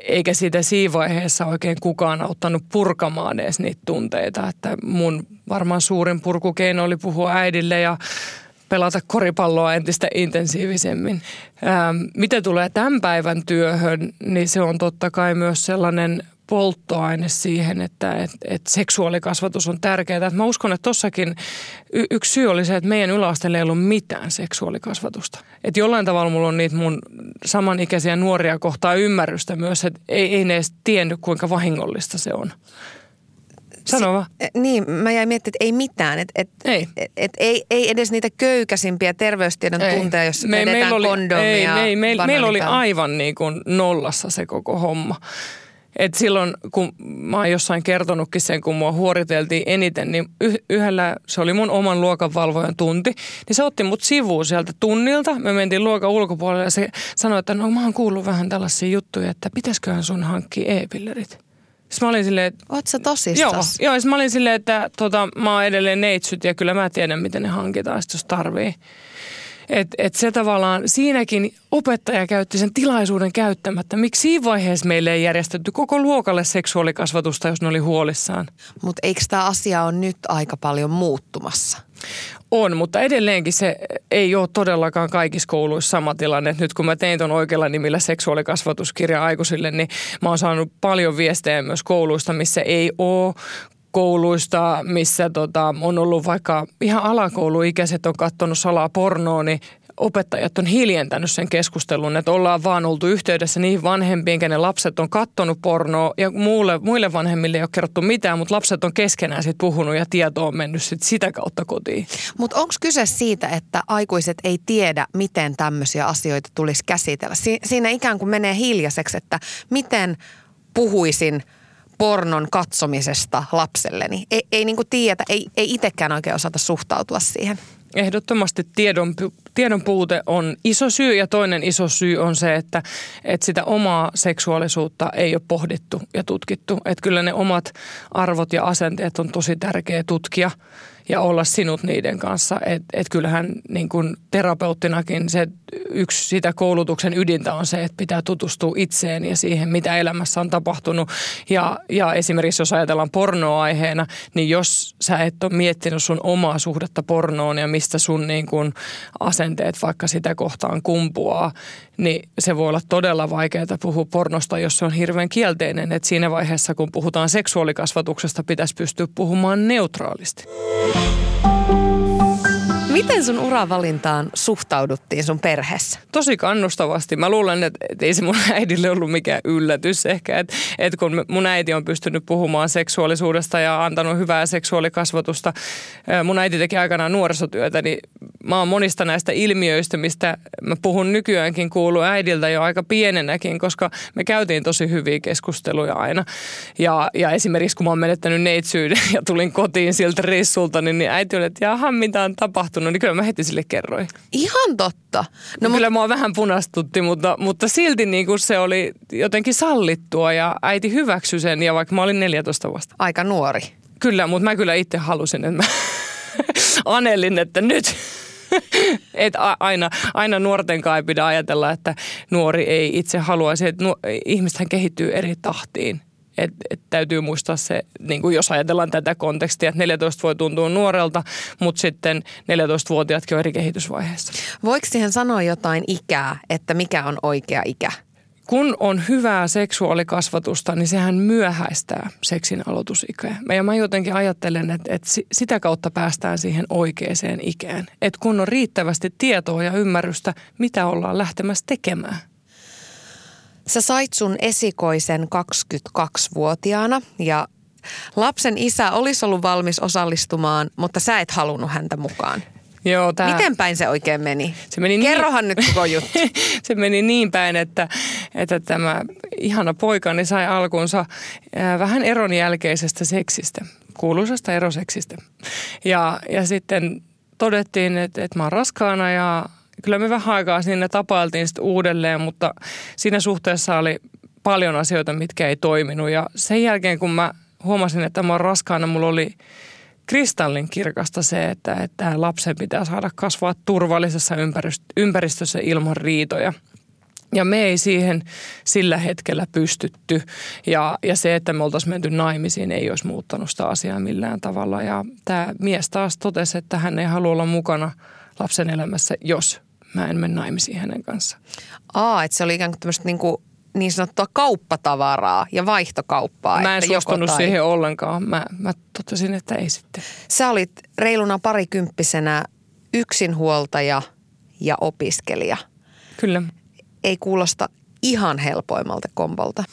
eikä siitä siinä vaiheessa oikein kukaan auttanut purkamaan edes niitä tunteita. Että mun varmaan suurin purkukeino oli puhua äidille ja pelata koripalloa entistä intensiivisemmin. Ähm, mitä tulee tämän päivän työhön, niin se on totta kai myös sellainen polttoaine siihen, että, että, että seksuaalikasvatus on tärkeää. Että mä uskon, että tossakin y- yksi syy oli se, että meidän yläasteella ei ollut mitään seksuaalikasvatusta. Että jollain tavalla mulla on niitä mun samanikäisiä nuoria kohtaa ymmärrystä myös, että ei, ei ne edes tiennyt, kuinka vahingollista se on. Sano vaan. Si- niin, mä jäin miettimään, että ei mitään. Että et, ei. Et, et, ei, ei edes niitä köykäisimpiä terveystiedon ei. tunteja, jos me, meillä oli, kondomia. Ei, me, me, meillä oli aivan niin kuin nollassa se koko homma. Et silloin, kun mä oon jossain kertonutkin sen, kun mua huoriteltiin eniten, niin yhdellä, se oli mun oman luokanvalvojan tunti, niin se otti mut sivuun sieltä tunnilta. Me mentiin luokan ulkopuolelle ja se sanoi, että no mä oon kuullut vähän tällaisia juttuja, että pitäisiköhän sun hankkia e-pillerit. Sitten mä olin silleen, että... Oot sä tosissas? Joo, joo mä olin silleen, että tota, mä oon edelleen neitsyt ja kyllä mä tiedän, miten ne hankitaan, jos tarvii. Et, et se tavallaan, siinäkin opettaja käytti sen tilaisuuden käyttämättä. Miksi siinä vaiheessa meille ei järjestetty koko luokalle seksuaalikasvatusta, jos ne oli huolissaan? Mutta eikö tämä asia on nyt aika paljon muuttumassa? On, mutta edelleenkin se ei ole todellakaan kaikissa kouluissa sama tilanne. Nyt kun mä tein tuon oikealla nimillä seksuaalikasvatuskirja aikuisille, niin mä oon saanut paljon viestejä myös kouluista, missä ei ole kouluista, missä tota, on ollut vaikka ihan alakouluikäiset on katsonut salaa pornoa, niin opettajat on hiljentänyt sen keskustelun, että ollaan vaan oltu yhteydessä niihin vanhempiin, kenen lapset on kattonut pornoa ja muille, muille vanhemmille ei ole kerrottu mitään, mutta lapset on keskenään sit puhunut ja tieto on mennyt sit sitä kautta kotiin. Mutta onko kyse siitä, että aikuiset ei tiedä, miten tämmöisiä asioita tulisi käsitellä? Si- siinä ikään kuin menee hiljaiseksi, että miten puhuisin pornon katsomisesta lapselleni. Ei, ei niin tiedä, ei, ei itsekään oikein osata suhtautua siihen. Ehdottomasti tiedon, tiedon puute on iso syy ja toinen iso syy on se, että, että sitä omaa seksuaalisuutta ei ole pohdittu ja tutkittu. Että kyllä ne omat arvot ja asenteet on tosi tärkeä tutkia ja olla sinut niiden kanssa. Että et kyllähän niin kuin terapeuttinakin se yksi sitä koulutuksen ydintä on se, että pitää tutustua itseen ja siihen, mitä elämässä on tapahtunut. Ja, ja esimerkiksi jos ajatellaan pornoa aiheena, niin jos sä et ole miettinyt sun omaa suhdetta pornoon ja mistä sun niin kuin asenteet vaikka sitä kohtaan kumpuaa, niin se voi olla todella vaikeaa puhua pornosta, jos se on hirveän kielteinen. Että siinä vaiheessa, kun puhutaan seksuaalikasvatuksesta, pitäisi pystyä puhumaan neutraalisti. Miten sun uravalintaan suhtauduttiin sun perheessä? Tosi kannustavasti. Mä luulen, että, että ei se mun äidille ollut mikään yllätys ehkä, että, että kun mun äiti on pystynyt puhumaan seksuaalisuudesta ja antanut hyvää seksuaalikasvatusta. Mun äiti teki aikanaan nuorisotyötä, niin mä oon monista näistä ilmiöistä, mistä mä puhun nykyäänkin kuuluu äidiltä jo aika pienenäkin, koska me käytiin tosi hyviä keskusteluja aina. Ja, ja esimerkiksi kun mä oon menettänyt neitsyyden ja tulin kotiin sieltä reissulta, niin, niin äiti oli, että jaha, mitä on tapahtunut, niin kyllä mä heti sille kerroin. Ihan totta. No, kyllä mua vähän punastutti, mutta, mutta silti niin kuin se oli jotenkin sallittua ja äiti hyväksyi sen ja vaikka mä olin 14 vasta. Aika nuori. Kyllä, mutta mä kyllä itse halusin, että mä anelin, että nyt et aina, aina nuorten kai pidä ajatella, että nuori ei itse haluaisi, että nu, ihmistähän kehittyy eri tahtiin. Et, et täytyy muistaa se, niin kuin jos ajatellaan tätä kontekstia, että 14 voi tuntua nuorelta, mutta sitten 14-vuotiaatkin on eri kehitysvaiheessa. Voiko siihen sanoa jotain ikää, että mikä on oikea ikä? kun on hyvää seksuaalikasvatusta, niin sehän myöhäistää seksin aloitusikää. Ja mä jotenkin ajattelen, että, että sitä kautta päästään siihen oikeaan ikään. Että kun on riittävästi tietoa ja ymmärrystä, mitä ollaan lähtemässä tekemään. Sä sait sun esikoisen 22-vuotiaana ja lapsen isä olisi ollut valmis osallistumaan, mutta sä et halunnut häntä mukaan. Joo, tää... Miten päin se oikein meni? Se meni niin- Kerrohan niin... nyt koko juttu. se meni niin päin, että, että tämä ihana poikani sai alkunsa vähän eron jälkeisestä seksistä, kuuluisasta eroseksistä. Ja, ja sitten todettiin, että, että mä oon raskaana ja kyllä me vähän aikaa sinne tapailtiin sitten uudelleen, mutta siinä suhteessa oli paljon asioita, mitkä ei toiminut. Ja sen jälkeen, kun mä huomasin, että mä oon raskaana, mulla oli kristallin kirkasta se, että, että lapsen pitää saada kasvaa turvallisessa ympäristössä ilman riitoja. Ja me ei siihen sillä hetkellä pystytty. Ja, ja se, että me oltaisiin menty naimisiin, ei olisi muuttanut sitä asiaa millään tavalla. Ja tämä mies taas totesi, että hän ei halua olla mukana lapsen elämässä, jos mä en mene naimisiin hänen kanssaan. Aa, että se oli ikään kuin tämmöistä niin kuin niin sanottua kauppatavaraa ja vaihtokauppaa. Mä en suostunut siihen ollenkaan. Mä, mä totesin, että ei sitten. Sä olit reiluna parikymppisenä yksinhuoltaja ja opiskelija. Kyllä. Ei kuulosta ihan helpoimmalta kombolta.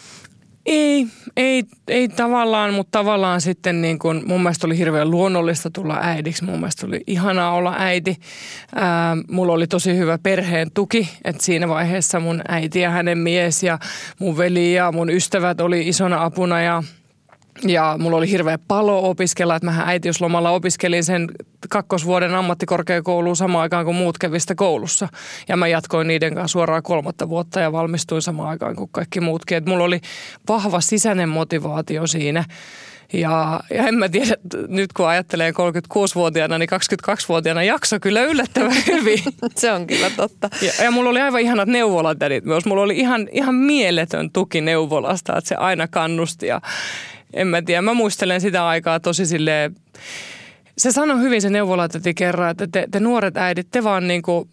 Ei, ei, ei tavallaan, mutta tavallaan sitten niin kuin, mun mielestä oli hirveän luonnollista tulla äidiksi. Mun mielestä oli ihanaa olla äiti. Ää, mulla oli tosi hyvä perheen tuki, että siinä vaiheessa mun äiti ja hänen mies ja mun veli ja mun ystävät oli isona apuna ja – ja mulla oli hirveä palo opiskella, että mä äitiyslomalla opiskelin sen kakkosvuoden ammattikorkeakouluun samaan aikaan kuin muut kävistä koulussa. Ja mä jatkoin niiden kanssa suoraan kolmatta vuotta ja valmistuin samaan aikaan kuin kaikki muutkin. Et mulla oli vahva sisäinen motivaatio siinä. Ja, ja en mä tiedä, nyt kun ajattelee 36-vuotiaana, niin 22-vuotiaana jakso kyllä yllättävän hyvin. Se on kyllä totta. Ja, ja mulla oli aivan ihanat neuvolatädit myös. Mulla oli ihan, ihan mieletön tuki neuvolasta, että se aina kannusti. Ja, en mä tiedä, mä muistelen sitä aikaa tosi silleen se sanoi hyvin se neuvolaitäti kerran, että te, te nuoret äidit, te vaan niin kuin,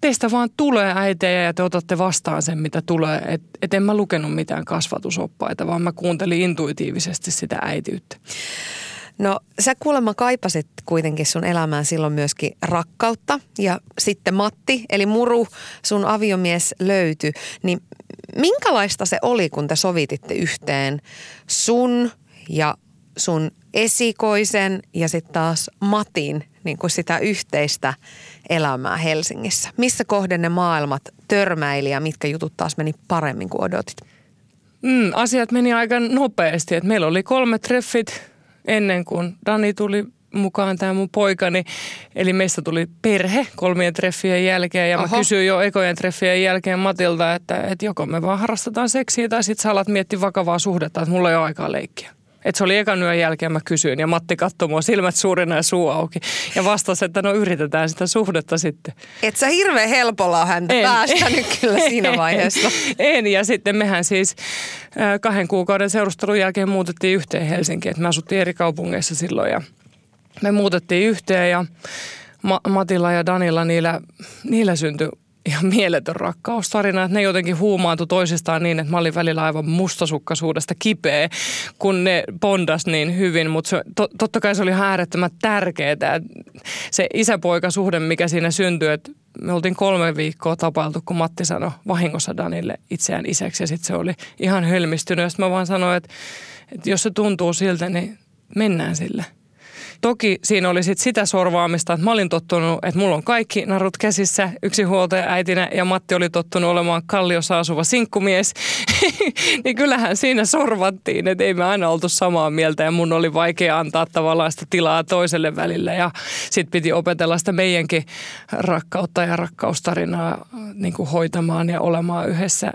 teistä vaan tulee äitejä ja te otatte vastaan sen, mitä tulee. Että et en mä lukenut mitään kasvatusoppaita, vaan mä kuuntelin intuitiivisesti sitä äitiyttä. No sä kuulemma kaipasit kuitenkin sun elämään silloin myöskin rakkautta ja sitten Matti, eli Muru, sun aviomies löytyi. Niin minkälaista se oli, kun te sovititte yhteen sun ja sun esikoisen ja sitten taas Matin niin kuin sitä yhteistä elämää Helsingissä? Missä kohden ne maailmat törmäili ja mitkä jutut taas meni paremmin kuin odotit? Mm, asiat meni aika nopeasti. Et meillä oli kolme treffit ennen kuin Dani tuli mukaan tämä mun poikani. Eli meistä tuli perhe kolmien treffien jälkeen ja Oho. mä kysyin jo ekojen treffien jälkeen Matilta, että, että joko me vaan harrastetaan seksiä tai sitten sä alat miettiä vakavaa suhdetta, että mulla ei ole aikaa leikkiä. Et se oli ekan yön jälkeen mä kysyin ja Matti katsoi mua silmät suurina ja suu auki. Ja vastasi, että no yritetään sitä suhdetta sitten. Et sä hirveän helpolla on häntä en, päästänyt en, kyllä siinä vaiheessa. En, ja sitten mehän siis kahden kuukauden seurustelun jälkeen muutettiin yhteen Helsinkiin. Et me asuttiin eri kaupungeissa silloin ja me muutettiin yhteen ja Matilla ja Danilla niillä, niillä syntyi ihan mieletön rakkaustarina, että ne jotenkin huumaantui toisistaan niin, että mä olin välillä aivan mustasukkaisuudesta kipeä, kun ne bondas niin hyvin, mutta to, totta kai se oli ihan äärettömän tärkeää, se isäpoikasuhde, mikä siinä syntyi, että me oltiin kolme viikkoa tapailtu, kun Matti sanoi vahingossa Danille itseään isäksi ja sitten se oli ihan hölmistynyt ja mä vaan sanoin, että, että jos se tuntuu siltä, niin mennään sille. Toki siinä oli sit sitä sorvaamista, että mä olin tottunut, että mulla on kaikki narut käsissä yksinhuoltaja äitinä ja Matti oli tottunut olemaan kalliossa asuva sinkkumies. niin kyllähän siinä sorvattiin, että ei me aina oltu samaa mieltä ja mun oli vaikea antaa tavallaan sitä tilaa toiselle välillä ja sitten piti opetella sitä meidänkin rakkautta ja rakkaustarinaa niin kuin hoitamaan ja olemaan yhdessä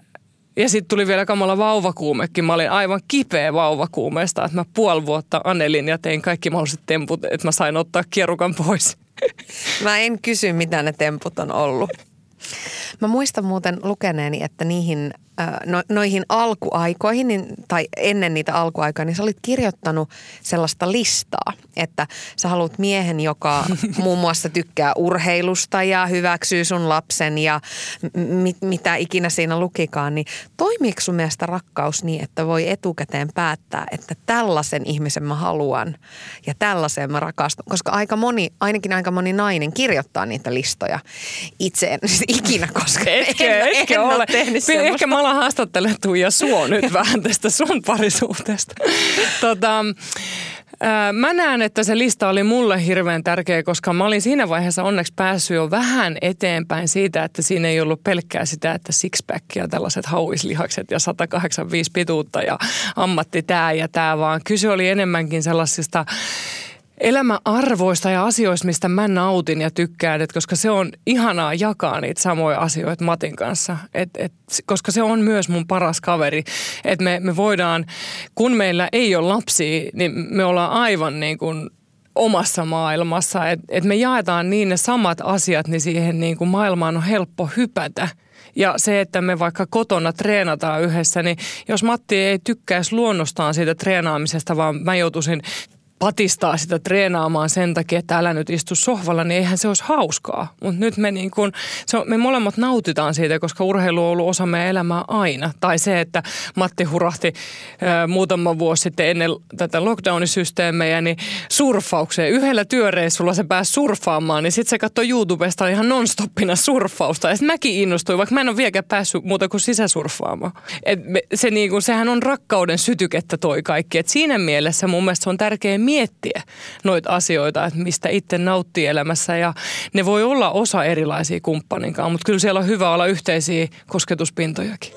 ja sitten tuli vielä kamala vauvakuumekin. Mä olin aivan kipeä vauvakuumeesta, että mä puoli vuotta anelin ja tein kaikki mahdolliset temput, että mä sain ottaa kierukan pois. Mä en kysy, mitä ne temput on ollut. Mä muistan muuten lukeneeni, että niihin no, noihin alkuaikoihin niin, tai ennen niitä alkuaikoja, niin sä olit kirjoittanut sellaista listaa, että sä haluat miehen, joka muun muassa tykkää urheilusta ja hyväksyy sun lapsen ja mit, mitä ikinä siinä lukikaan, niin toimiiko sun mielestä rakkaus niin, että voi etukäteen päättää, että tällaisen ihmisen mä haluan ja tällaisen mä rakastun? Koska aika moni, ainakin aika moni nainen kirjoittaa niitä listoja itse en siis ikinä, koska etkö, en, etkö en ole. ole tehnyt Ehkä mä alan haastattelemaan Tuija Suo nyt vähän tästä sun parisuhteesta. Tota, Mä näen, että se lista oli mulle hirveän tärkeä, koska mä olin siinä vaiheessa onneksi päässyt jo vähän eteenpäin siitä, että siinä ei ollut pelkkää sitä, että sixpack ja tällaiset hauislihakset ja 185 pituutta ja ammatti tämä ja tämä, vaan kyse oli enemmänkin sellaisista elämäarvoista ja asioista, mistä mä nautin ja tykkään, et koska se on ihanaa jakaa niitä samoja asioita Matin kanssa, et, et, koska se on myös mun paras kaveri, että me, me voidaan, kun meillä ei ole lapsia, niin me ollaan aivan niin kuin omassa maailmassa, että et me jaetaan niin ne samat asiat, niin siihen niin kuin maailmaan on helppo hypätä. Ja se, että me vaikka kotona treenataan yhdessä, niin jos Matti ei tykkäisi luonnostaan siitä treenaamisesta, vaan mä joutuisin patistaa sitä treenaamaan sen takia, että älä nyt istu sohvalla, niin eihän se olisi hauskaa. Mutta nyt me, niin kun, se on, me molemmat nautitaan siitä, koska urheilu on ollut osa meidän elämää aina. Tai se, että Matti hurahti ää, muutama vuosi sitten ennen tätä lockdownisysteemejä, niin surffaukseen. Yhdellä työreissulla se pääsi surffaamaan, niin sitten se katsoi YouTubesta ihan nonstoppina surffausta. Ja sitten mäkin innostuin, vaikka mä en ole vieläkään päässyt muuta kuin sisäsurffaamaan. Et me, se niin kun, sehän on rakkauden sytykettä toi kaikki. Et siinä mielessä mun mielestä se on tärkeä miettiä noita asioita, että mistä itse nauttii elämässä ja ne voi olla osa erilaisia kumppaninkaan, mutta kyllä siellä on hyvä olla yhteisiä kosketuspintojakin.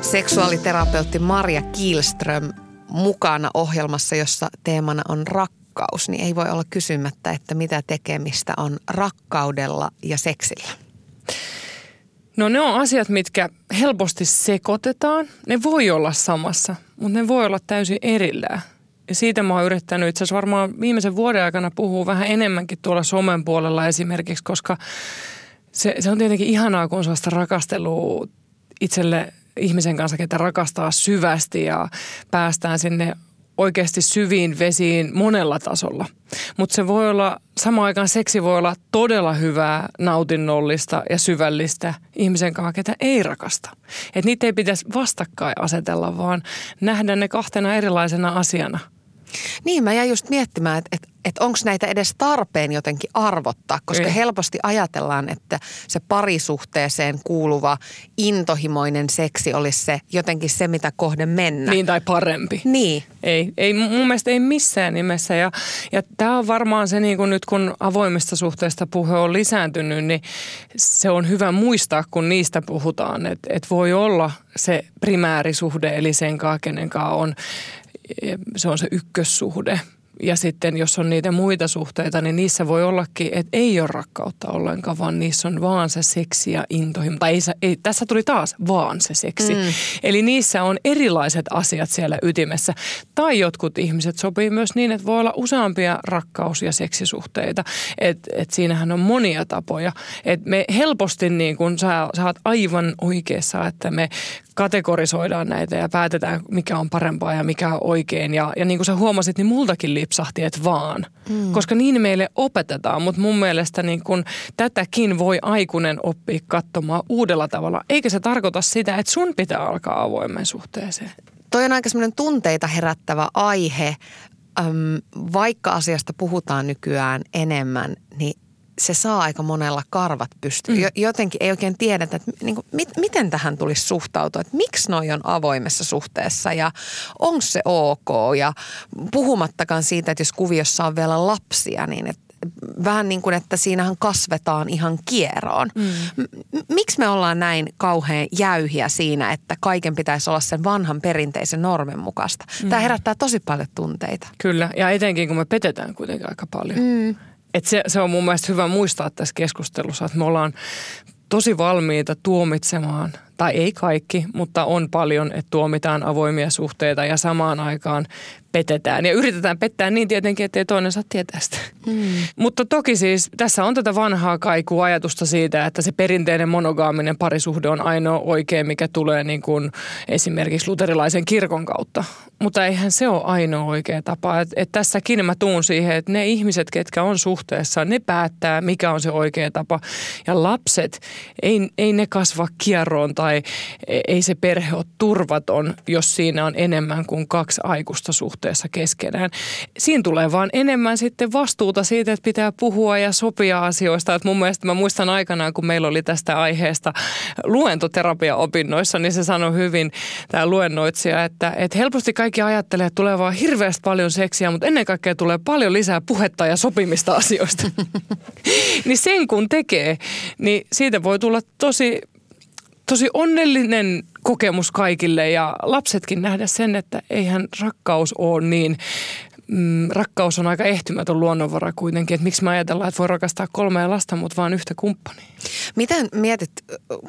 Seksuaaliterapeutti Maria Kielström mukana ohjelmassa, jossa teemana on rakkaus, niin ei voi olla kysymättä, että mitä tekemistä on rakkaudella ja seksillä. No ne on asiat, mitkä helposti sekoitetaan. Ne voi olla samassa, mutta ne voi olla täysin erillään. Ja siitä mä oon yrittänyt itse asiassa varmaan viimeisen vuoden aikana puhua vähän enemmänkin tuolla somen puolella esimerkiksi, koska se, se on tietenkin ihanaa, kun on sellaista rakastelua itselle ihmisen kanssa, ketä rakastaa syvästi ja päästään sinne oikeasti syviin vesiin monella tasolla. Mutta se voi olla, samaan aikaan seksi voi olla todella hyvää, nautinnollista ja syvällistä ihmisen kanssa, ketä ei rakasta. Että niitä ei pitäisi vastakkain asetella, vaan nähdä ne kahtena erilaisena asiana – niin, mä jäin just miettimään, että, että, että onko näitä edes tarpeen jotenkin arvottaa, koska Ei. helposti ajatellaan, että se parisuhteeseen kuuluva intohimoinen seksi olisi se jotenkin se, mitä kohden mennä. Niin tai parempi. Niin. Ei, ei mun mielestä ei missään nimessä ja, ja tämä on varmaan se niin kun nyt kun avoimista suhteista puhe on lisääntynyt, niin se on hyvä muistaa, kun niistä puhutaan, että, että voi olla se primäärisuhde eli sen kanssa, kenen kanssa on se on se ykkössuhde. Ja sitten jos on niitä muita suhteita, niin niissä voi ollakin, että ei ole rakkautta ollenkaan, vaan niissä on vaan se seksi ja intohimo. Tai ei, ei, tässä tuli taas vaan se seksi. Mm. Eli niissä on erilaiset asiat siellä ytimessä. Tai jotkut ihmiset sopii myös niin, että voi olla useampia rakkaus- ja seksisuhteita. Että et siinähän on monia tapoja. Et me helposti niin kun sä, sä oot aivan oikeassa, että me kategorisoidaan näitä ja päätetään, mikä on parempaa ja mikä on oikein. Ja, ja niin kuin sä huomasit, niin multakin lipsahti, että vaan. Mm. Koska niin meille opetetaan, mutta mun mielestä niin kun tätäkin voi aikuinen oppia katsomaan uudella tavalla. Eikä se tarkoita sitä, että sun pitää alkaa avoimen suhteeseen. Toi on aika semmoinen tunteita herättävä aihe. Öm, vaikka asiasta puhutaan nykyään enemmän, niin se saa aika monella karvat pystyyn. Mm. Jotenkin ei oikein tiedetä, että niin kuin, mit, miten tähän tulisi suhtautua, että miksi noi on avoimessa suhteessa ja onko se ok. Ja puhumattakaan siitä, että jos kuviossa on vielä lapsia, niin että vähän niin kuin, että siinähän kasvetaan ihan kieroon. Mm. Miksi me ollaan näin kauhean jäyhiä siinä, että kaiken pitäisi olla sen vanhan perinteisen normin mukaista? Mm. Tämä herättää tosi paljon tunteita. Kyllä, ja etenkin kun me petetään kuitenkin aika paljon. Mm. Et se, se on mun mielestä hyvä muistaa tässä keskustelussa, että me ollaan tosi valmiita tuomitsemaan, tai ei kaikki, mutta on paljon, että tuomitaan avoimia suhteita ja samaan aikaan petetään. Ja yritetään pettää niin tietenkin, ettei toinen saa tietää sitä. Mm. Mutta toki siis tässä on tätä vanhaa kaikua ajatusta siitä, että se perinteinen monogaaminen parisuhde on ainoa oikea, mikä tulee niin kuin esimerkiksi luterilaisen kirkon kautta. Mutta eihän se ole ainoa oikea tapa. Et, et tässäkin mä tuun siihen, että ne ihmiset, ketkä on suhteessa, ne päättää, mikä on se oikea tapa. Ja lapset, ei, ei ne kasva kierroon tai ei se perhe ole turvaton, jos siinä on enemmän kuin kaksi aikuista suhteessa keskenään. Siinä tulee vaan enemmän sitten vastuuta siitä, että pitää puhua ja sopia asioista. Et mun mielestä mä muistan aikanaan, kun meillä oli tästä aiheesta luentoterapia-opinnoissa, niin se sanoi hyvin tämä luennoitsija, että, että helposti kaikki ajattelee, että tulee vaan hirveästi paljon seksiä, mutta ennen kaikkea tulee paljon lisää puhetta ja sopimista asioista. niin sen kun tekee, niin siitä voi tulla tosi tosi onnellinen kokemus kaikille ja lapsetkin nähdä sen, että eihän rakkaus ole niin mm, rakkaus on aika ehtymätön luonnonvara kuitenkin. Että miksi me ajatellaan, että voi rakastaa kolmea lasta, mutta vaan yhtä kumppania. Miten mietit,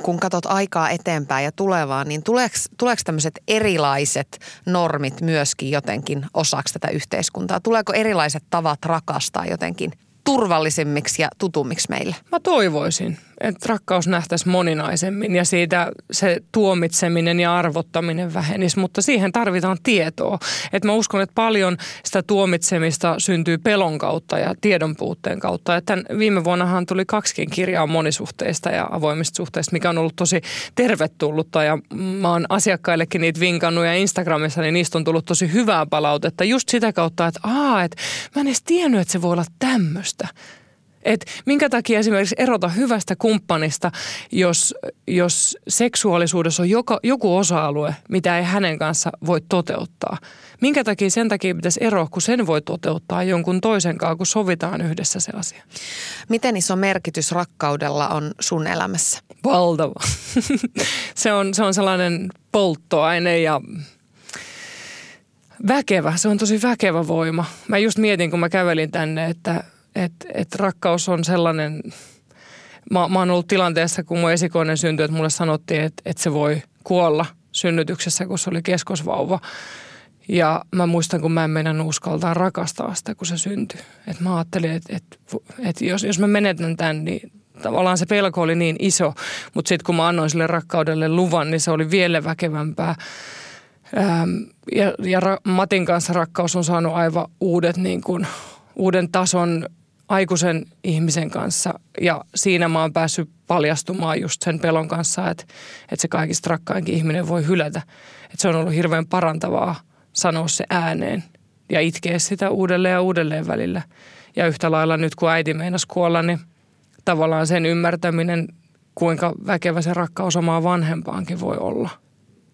kun katsot aikaa eteenpäin ja tulevaa, niin tuleeko, tuleeko tämmöiset erilaiset normit myöskin jotenkin osaksi tätä yhteiskuntaa? Tuleeko erilaiset tavat rakastaa jotenkin turvallisemmiksi ja tutummiksi meille? Mä toivoisin että rakkaus nähtäisi moninaisemmin ja siitä se tuomitseminen ja arvottaminen vähenisi, mutta siihen tarvitaan tietoa. Et mä uskon, että paljon sitä tuomitsemista syntyy pelon kautta ja tiedon puutteen kautta. Että viime vuonnahan tuli kaksikin kirjaa monisuhteista ja avoimista suhteista, mikä on ollut tosi tervetullutta ja mä oon asiakkaillekin niitä vinkannut ja Instagramissa, niin niistä on tullut tosi hyvää palautetta just sitä kautta, että aa, että mä en edes tiennyt, että se voi olla tämmöistä. Et minkä takia esimerkiksi erota hyvästä kumppanista, jos, jos seksuaalisuudessa on joka, joku osa-alue, mitä ei hänen kanssa voi toteuttaa. Minkä takia sen takia pitäisi eroa, kun sen voi toteuttaa jonkun toisen kanssa, kun sovitaan yhdessä se asia. Miten iso merkitys rakkaudella on sun elämässä? Valtava. se, on, se on sellainen polttoaine ja väkevä. Se on tosi väkevä voima. Mä just mietin, kun mä kävelin tänne, että että et rakkaus on sellainen, mä, mä oon ollut tilanteessa, kun mun esikoinen syntyi, että mulle sanottiin, että, että se voi kuolla synnytyksessä, kun se oli keskosvauva. Ja mä muistan, kun mä en mennä uskaltaa rakastaa sitä, kun se syntyi. Että mä ajattelin, että, että, että jos, jos mä menetän tämän, niin tavallaan se pelko oli niin iso. Mutta sitten kun mä annoin sille rakkaudelle luvan, niin se oli vielä väkevämpää. Ähm, ja, ja Matin kanssa rakkaus on saanut aivan uudet, niin kuin, uuden tason aikuisen ihmisen kanssa. Ja siinä mä oon päässyt paljastumaan just sen pelon kanssa, että, että se kaikista rakkainkin ihminen voi hylätä. Että se on ollut hirveän parantavaa sanoa se ääneen ja itkeä sitä uudelleen ja uudelleen välillä. Ja yhtä lailla nyt kun äiti meinasi kuolla, niin tavallaan sen ymmärtäminen, kuinka väkevä se rakkaus omaa vanhempaankin voi olla –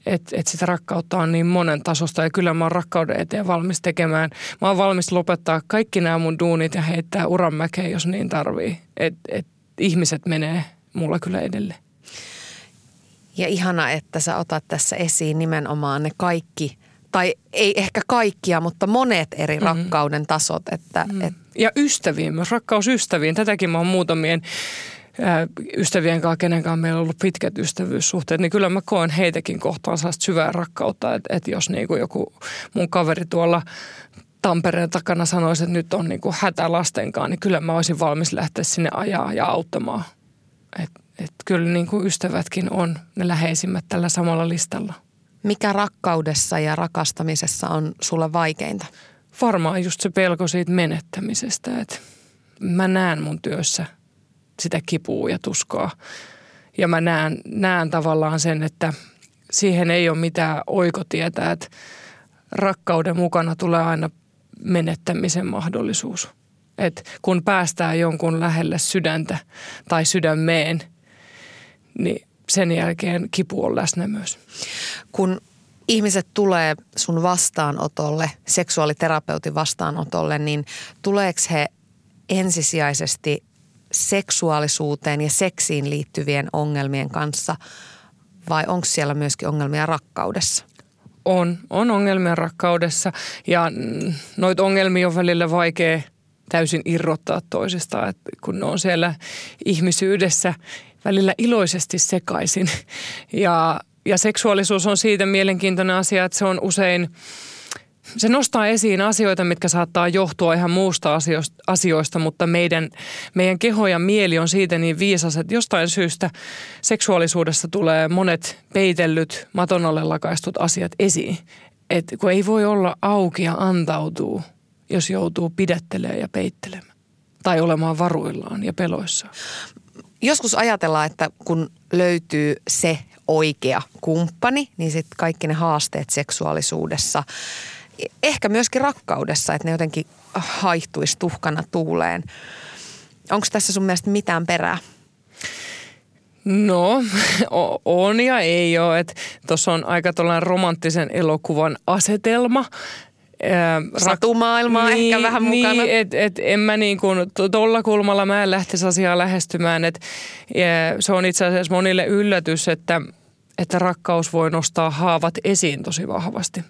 että et sitä rakkautta on niin monen tasosta ja kyllä mä oon rakkauden eteen valmis tekemään. Mä oon valmis lopettaa kaikki nämä mun duunit ja heittää uran mäkeen, jos niin tarvii. Että et ihmiset menee mulla kyllä edelle. Ja ihana, että sä otat tässä esiin nimenomaan ne kaikki, tai ei ehkä kaikkia, mutta monet eri mm-hmm. rakkauden tasot. Että, mm. et... Ja ystäviin, myös rakkaus ystäviin. Tätäkin mä oon muutamien ystävien kanssa, kenen kanssa meillä on ollut pitkät ystävyyssuhteet, niin kyllä mä koen heitäkin kohtaan sellaista syvää rakkautta, että, että jos niin kuin joku mun kaveri tuolla Tampereen takana sanoisi, että nyt on niin kuin hätä lastenkaan, niin kyllä mä olisin valmis lähteä sinne ajaa ja auttamaan. Että et kyllä niin kuin ystävätkin on ne läheisimmät tällä samalla listalla. Mikä rakkaudessa ja rakastamisessa on sulle vaikeinta? Varmaan just se pelko siitä menettämisestä, että mä näen mun työssä – sitä kipua ja tuskaa. Ja mä näen, näen tavallaan sen, että siihen ei ole mitään oikotietä, että rakkauden mukana tulee aina menettämisen mahdollisuus. Et kun päästään jonkun lähelle sydäntä tai sydämeen, niin sen jälkeen kipu on läsnä myös. Kun ihmiset tulee sun vastaanotolle, seksuaaliterapeutin vastaanotolle, niin tuleeko he ensisijaisesti seksuaalisuuteen ja seksiin liittyvien ongelmien kanssa vai onko siellä myöskin ongelmia rakkaudessa? On, on ongelmia rakkaudessa ja noita ongelmia on välillä vaikea täysin irrottaa toisistaan, että kun ne on siellä ihmisyydessä välillä iloisesti sekaisin. Ja, ja seksuaalisuus on siitä mielenkiintoinen asia, että se on usein – se nostaa esiin asioita, mitkä saattaa johtua ihan muusta asioista, mutta meidän, meidän keho ja mieli on siitä niin viisas, että jostain syystä seksuaalisuudessa tulee monet peitellyt, maton alle lakaistut asiat esiin. Et kun ei voi olla auki ja antautuu, jos joutuu pidättelemään ja peittelemään. Tai olemaan varuillaan ja peloissaan. Joskus ajatellaan, että kun löytyy se oikea kumppani, niin sitten kaikki ne haasteet seksuaalisuudessa – ehkä myöskin rakkaudessa, että ne jotenkin haihtuisi tuhkana tuuleen. Onko tässä sun mielestä mitään perää? No, on ja ei ole. Tuossa on aika tuollainen romanttisen elokuvan asetelma. Satumaailmaa niin, ehkä vähän mukana. Niin, et, et en mä niin kuin, tuolla kulmalla mä en lähtisi asiaa lähestymään. Et, se on itse asiassa monille yllätys, että – että rakkaus voi nostaa haavat esiin tosi vahvasti.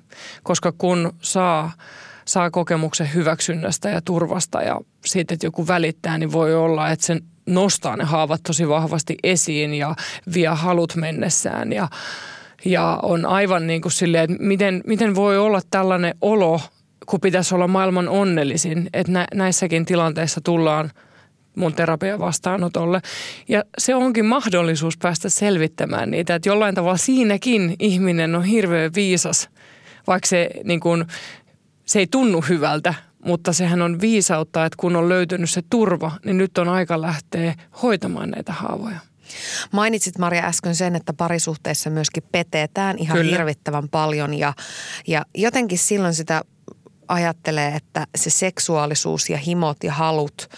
Koska kun saa, saa kokemuksen hyväksynnästä ja turvasta ja siitä, että joku välittää, niin voi olla, että sen nostaa ne haavat tosi vahvasti esiin ja vie halut mennessään. Ja, ja on aivan niin kuin silleen, että miten, miten voi olla tällainen olo, kun pitäisi olla maailman onnellisin. Että nä, näissäkin tilanteissa tullaan – mun terapia vastaanotolle. Ja se onkin mahdollisuus päästä selvittämään niitä, että jollain tavalla siinäkin ihminen on hirveän viisas, vaikka se, niin kun, se ei tunnu hyvältä, mutta sehän on viisautta, että kun on löytynyt se turva, niin nyt on aika lähteä hoitamaan näitä haavoja. Mainitsit Maria äsken sen, että parisuhteessa myöskin petetään ihan Kyllä. hirvittävän paljon ja, ja jotenkin silloin sitä ajattelee, että se seksuaalisuus ja himot ja halut –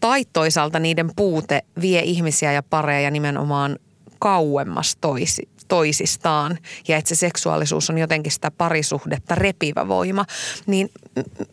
tai toisaalta niiden puute vie ihmisiä ja pareja nimenomaan kauemmas toisi, toisistaan ja että se seksuaalisuus on jotenkin sitä parisuhdetta repivä voima, niin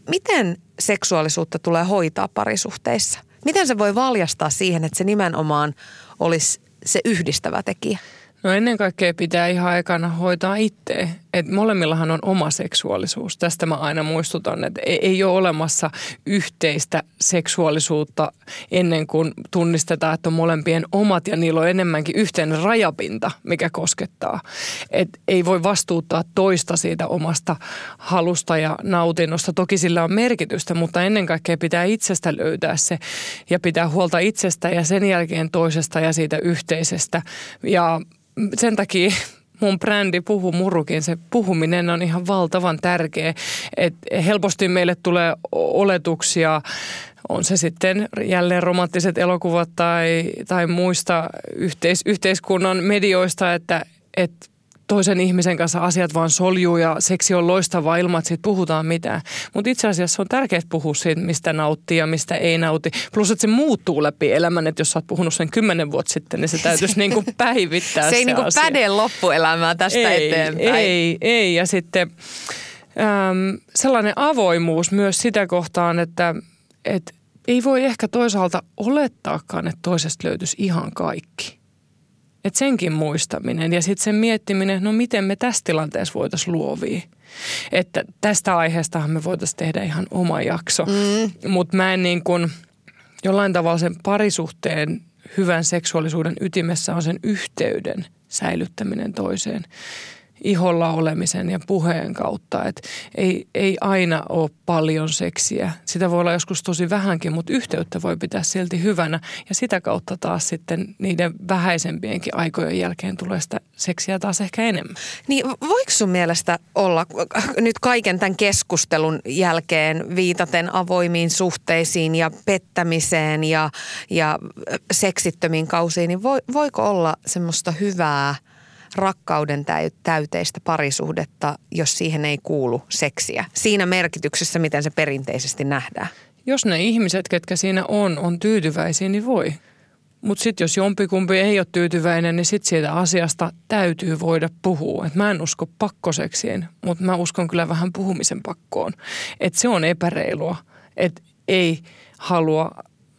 miten seksuaalisuutta tulee hoitaa parisuhteissa? Miten se voi valjastaa siihen, että se nimenomaan olisi se yhdistävä tekijä? No ennen kaikkea pitää ihan aikana hoitaa itse. Et molemmillahan on oma seksuaalisuus. Tästä mä aina muistutan, että ei ole olemassa yhteistä seksuaalisuutta ennen kuin tunnistetaan, että on molempien omat ja niillä on enemmänkin yhteinen rajapinta, mikä koskettaa. Et ei voi vastuuttaa toista siitä omasta halusta ja nautinnosta. Toki sillä on merkitystä, mutta ennen kaikkea pitää itsestä löytää se ja pitää huolta itsestä ja sen jälkeen toisesta ja siitä yhteisestä. Ja sen takia mun brändi Puhu Murukin, se puhuminen on ihan valtavan tärkeä. Et helposti meille tulee oletuksia, on se sitten jälleen romanttiset elokuvat tai, tai muista yhteis, yhteiskunnan medioista, että, että toisen ihmisen kanssa asiat vaan soljuu ja seksi on loistavaa ilman, että siitä puhutaan mitään. Mutta itse asiassa on tärkeää puhua siitä, mistä nauttii ja mistä ei nauti. Plus, että se muuttuu läpi elämän, että jos sä oot puhunut sen kymmenen vuotta sitten, niin se täytyisi niinku päivittää se, se ei niinku asia. päde loppuelämää tästä ei, eteenpäin. Ei, ei. Ja sitten äm, sellainen avoimuus myös sitä kohtaan, että et ei voi ehkä toisaalta olettaakaan, että toisesta löytyisi ihan kaikki. Et senkin muistaminen ja sitten sen miettiminen, no miten me tässä tilanteessa voitaisiin luovia. Että tästä aiheestahan me voitaisiin tehdä ihan oma jakso. Mm. Mutta mä en niin kuin, jollain tavalla sen parisuhteen hyvän seksuaalisuuden ytimessä on sen yhteyden säilyttäminen toiseen iholla olemisen ja puheen kautta. Et ei, ei aina ole paljon seksiä. Sitä voi olla joskus tosi vähänkin, mutta yhteyttä voi pitää silti hyvänä. Ja sitä kautta taas sitten niiden vähäisempienkin aikojen jälkeen tulee sitä seksiä taas ehkä enemmän. Niin voiko sun mielestä olla nyt kaiken tämän keskustelun jälkeen viitaten avoimiin suhteisiin ja pettämiseen ja, ja seksittömiin kausiin, niin voiko olla semmoista hyvää – rakkauden täyteistä parisuhdetta, jos siihen ei kuulu seksiä. Siinä merkityksessä, miten se perinteisesti nähdään. Jos ne ihmiset, ketkä siinä on, on tyytyväisiä, niin voi. Mutta sitten jos jompikumpi ei ole tyytyväinen, niin sitten siitä asiasta täytyy voida puhua. Et mä en usko pakkoseksiin, mutta mä uskon kyllä vähän puhumisen pakkoon. Että se on epäreilua, että ei halua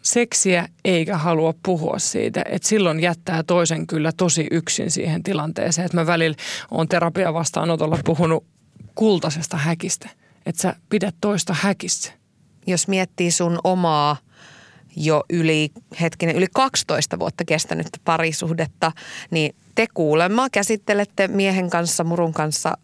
seksiä eikä halua puhua siitä. Että silloin jättää toisen kyllä tosi yksin siihen tilanteeseen. Että mä välillä on terapia vastaanotolla puhunut kultaisesta häkistä. Että sä pidät toista häkissä. Jos miettii sun omaa jo yli, hetkinen, yli 12 vuotta kestänyttä parisuhdetta, niin te kuulemma käsittelette miehen kanssa, murun kanssa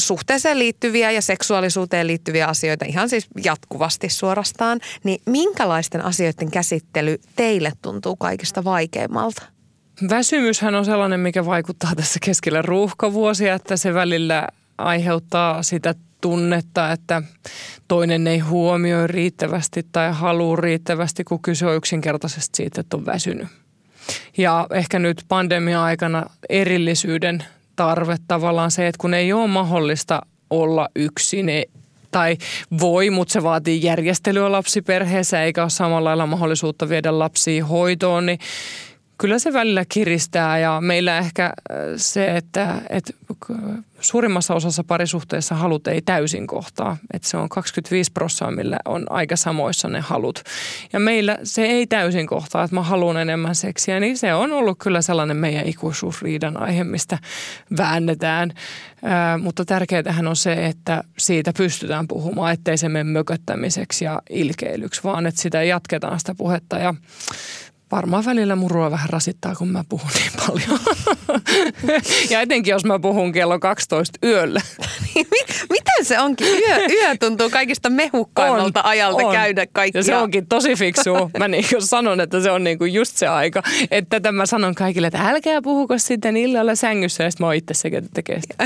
suhteeseen liittyviä ja seksuaalisuuteen liittyviä asioita ihan siis jatkuvasti suorastaan, niin minkälaisten asioiden käsittely teille tuntuu kaikista vaikeimmalta? Väsymyshän on sellainen, mikä vaikuttaa tässä keskellä ruuhkavuosia, että se välillä aiheuttaa sitä tunnetta, että toinen ei huomioi riittävästi tai halua riittävästi, kun kyse on yksinkertaisesti siitä, että on väsynyt. Ja ehkä nyt pandemia-aikana erillisyyden tarve tavallaan se, että kun ei ole mahdollista olla yksin tai voi, mutta se vaatii järjestelyä lapsiperheessä eikä ole samalla lailla mahdollisuutta viedä lapsia hoitoon, niin kyllä se välillä kiristää ja meillä ehkä äh, se, että, että suurimmassa osassa parisuhteessa halut ei täysin kohtaa. Että se on 25 prosenttia, millä on aika samoissa ne halut. Ja meillä se ei täysin kohtaa, että mä haluan enemmän seksiä. Niin se on ollut kyllä sellainen meidän ikuisuusriidan aihe, mistä väännetään. Ää, mutta tärkeää on se, että siitä pystytään puhumaan, ettei se mene mököttämiseksi ja ilkeilyksi, vaan että sitä jatketaan sitä puhetta. Ja Varmaan välillä murua vähän rasittaa, kun mä puhun niin paljon. ja etenkin, jos mä puhun kello 12 yöllä. Niin, miten se onkin? Yö, yö tuntuu kaikista mehukkaimmalta on, ajalta on. käydä kaikkia. Ja se onkin tosi fiksu. Mä niin sanon, että se on niin kuin just se aika. Että tätä mä sanon kaikille, että älkää puhuko sitten illalla sängyssä. Ja sitten mä oon itse se, tekee sitä.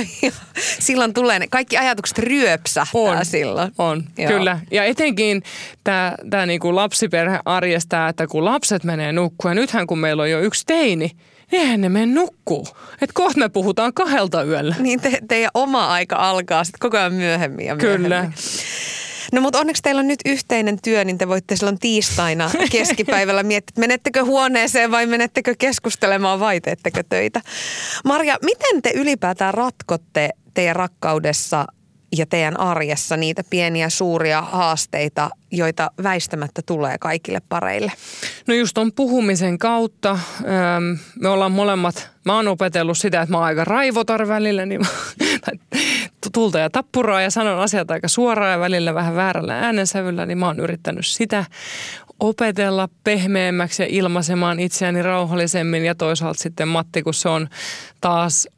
silloin tulee ne, kaikki ajatukset ryöpsähtää on, silloin. On, Joo. kyllä. Ja etenkin tämä niinku lapsiperhe arjestaa, että kun lapset menee nukkua. Ja nythän kun meillä on jo yksi teini, niin eihän ne mene nukkuu. Että kohta me puhutaan kahdelta yöllä. Niin te, teidän oma aika alkaa sitten koko ajan myöhemmin ja myöhemmin. Kyllä. No mutta onneksi teillä on nyt yhteinen työ, niin te voitte silloin tiistaina keskipäivällä miettiä, että menettekö huoneeseen vai menettekö keskustelemaan vai teettekö töitä. Marja, miten te ylipäätään ratkotte teidän rakkaudessa ja teidän arjessa niitä pieniä suuria haasteita, joita väistämättä tulee kaikille pareille? No just on puhumisen kautta. Me ollaan molemmat, mä oon opetellut sitä, että mä oon aika raivotar välillä, niin tulta ja tappuraa ja sanon asiat aika suoraan ja välillä vähän väärällä äänensävyllä, niin mä oon yrittänyt sitä opetella pehmeämmäksi ja ilmaisemaan itseäni rauhallisemmin ja toisaalta sitten Matti, kun se on taas...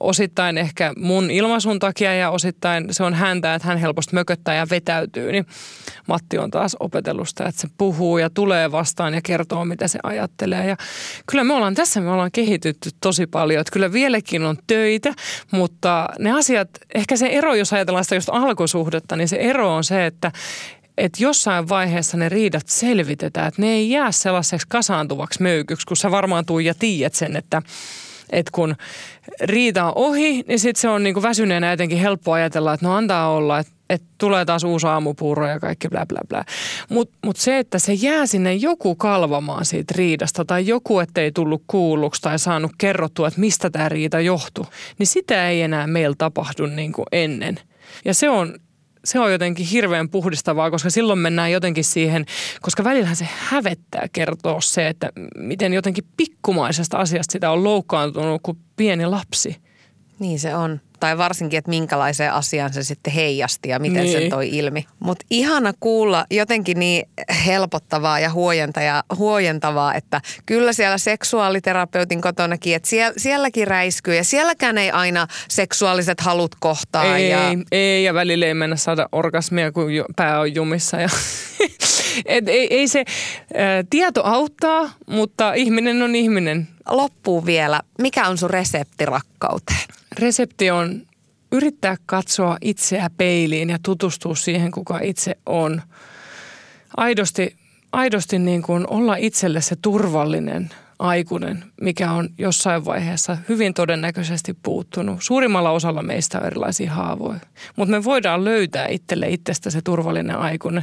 osittain ehkä mun ilmaisun takia ja osittain se on häntä, että hän helposti mököttää ja vetäytyy. Niin Matti on taas opetellusta, että se puhuu ja tulee vastaan ja kertoo, mitä se ajattelee. Ja kyllä me ollaan tässä, me ollaan kehitytty tosi paljon. Että kyllä vieläkin on töitä, mutta ne asiat, ehkä se ero, jos ajatellaan sitä just alkusuhdetta, niin se ero on se, että että jossain vaiheessa ne riidat selvitetään, että ne ei jää sellaiseksi kasaantuvaksi möykyksi, kun sä varmaan tuu ja tiedät sen, että että kun riita on ohi, niin sitten se on niinku väsyneenä jotenkin helppo ajatella, että no antaa olla, että että tulee taas uusi aamupuuro ja kaikki bla bla bla. Mutta mut se, että se jää sinne joku kalvamaan siitä riidasta tai joku, ettei tullut kuulluksi tai saanut kerrottua, että mistä tämä riita johtuu, niin sitä ei enää meillä tapahdu niin kuin ennen. Ja se on se on jotenkin hirveän puhdistavaa, koska silloin mennään jotenkin siihen, koska välillähän se hävettää kertoa se, että miten jotenkin pikkumaisesta asiasta sitä on loukkaantunut kuin pieni lapsi. Niin se on tai varsinkin, että minkälaiseen asiaan se sitten heijasti ja miten niin. sen toi ilmi. Mutta ihana kuulla jotenkin niin helpottavaa ja huojentavaa, että kyllä siellä seksuaaliterapeutin kotonakin, että siellä, sielläkin räiskyy ja sielläkään ei aina seksuaaliset halut kohtaa. Ei, ja... ei ja välillä ei mennä saada orgasmia, kun pää on jumissa ja Et ei, ei se ä, tieto auttaa, mutta ihminen on ihminen. Loppuu vielä. Mikä on sun resepti rakkauteen? Resepti on yrittää katsoa itseä peiliin ja tutustua siihen, kuka itse on. Aidosti, aidosti niin kuin olla itselle se turvallinen aikuinen, mikä on jossain vaiheessa hyvin todennäköisesti puuttunut. Suurimmalla osalla meistä on erilaisia haavoja, mutta me voidaan löytää itselle itsestä se turvallinen aikuinen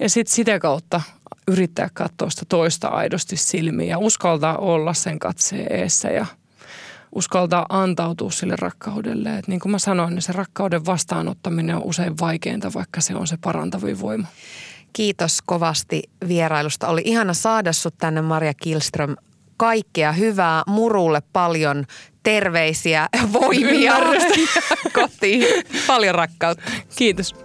ja sitten sitä kautta yrittää katsoa sitä toista aidosti silmiin ja uskaltaa olla sen katseen eessä ja uskaltaa antautua sille rakkaudelle. Et niin kuin mä sanoin, niin se rakkauden vastaanottaminen on usein vaikeinta, vaikka se on se parantavin voima. Kiitos kovasti vierailusta. Oli ihana saada sut tänne Maria Kilström kaikkea hyvää, murulle paljon terveisiä, voimia kotiin. Paljon rakkautta. Kiitos.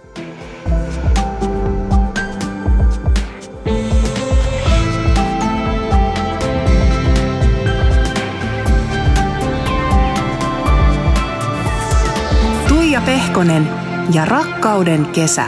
Tuija Pehkonen ja rakkauden kesä.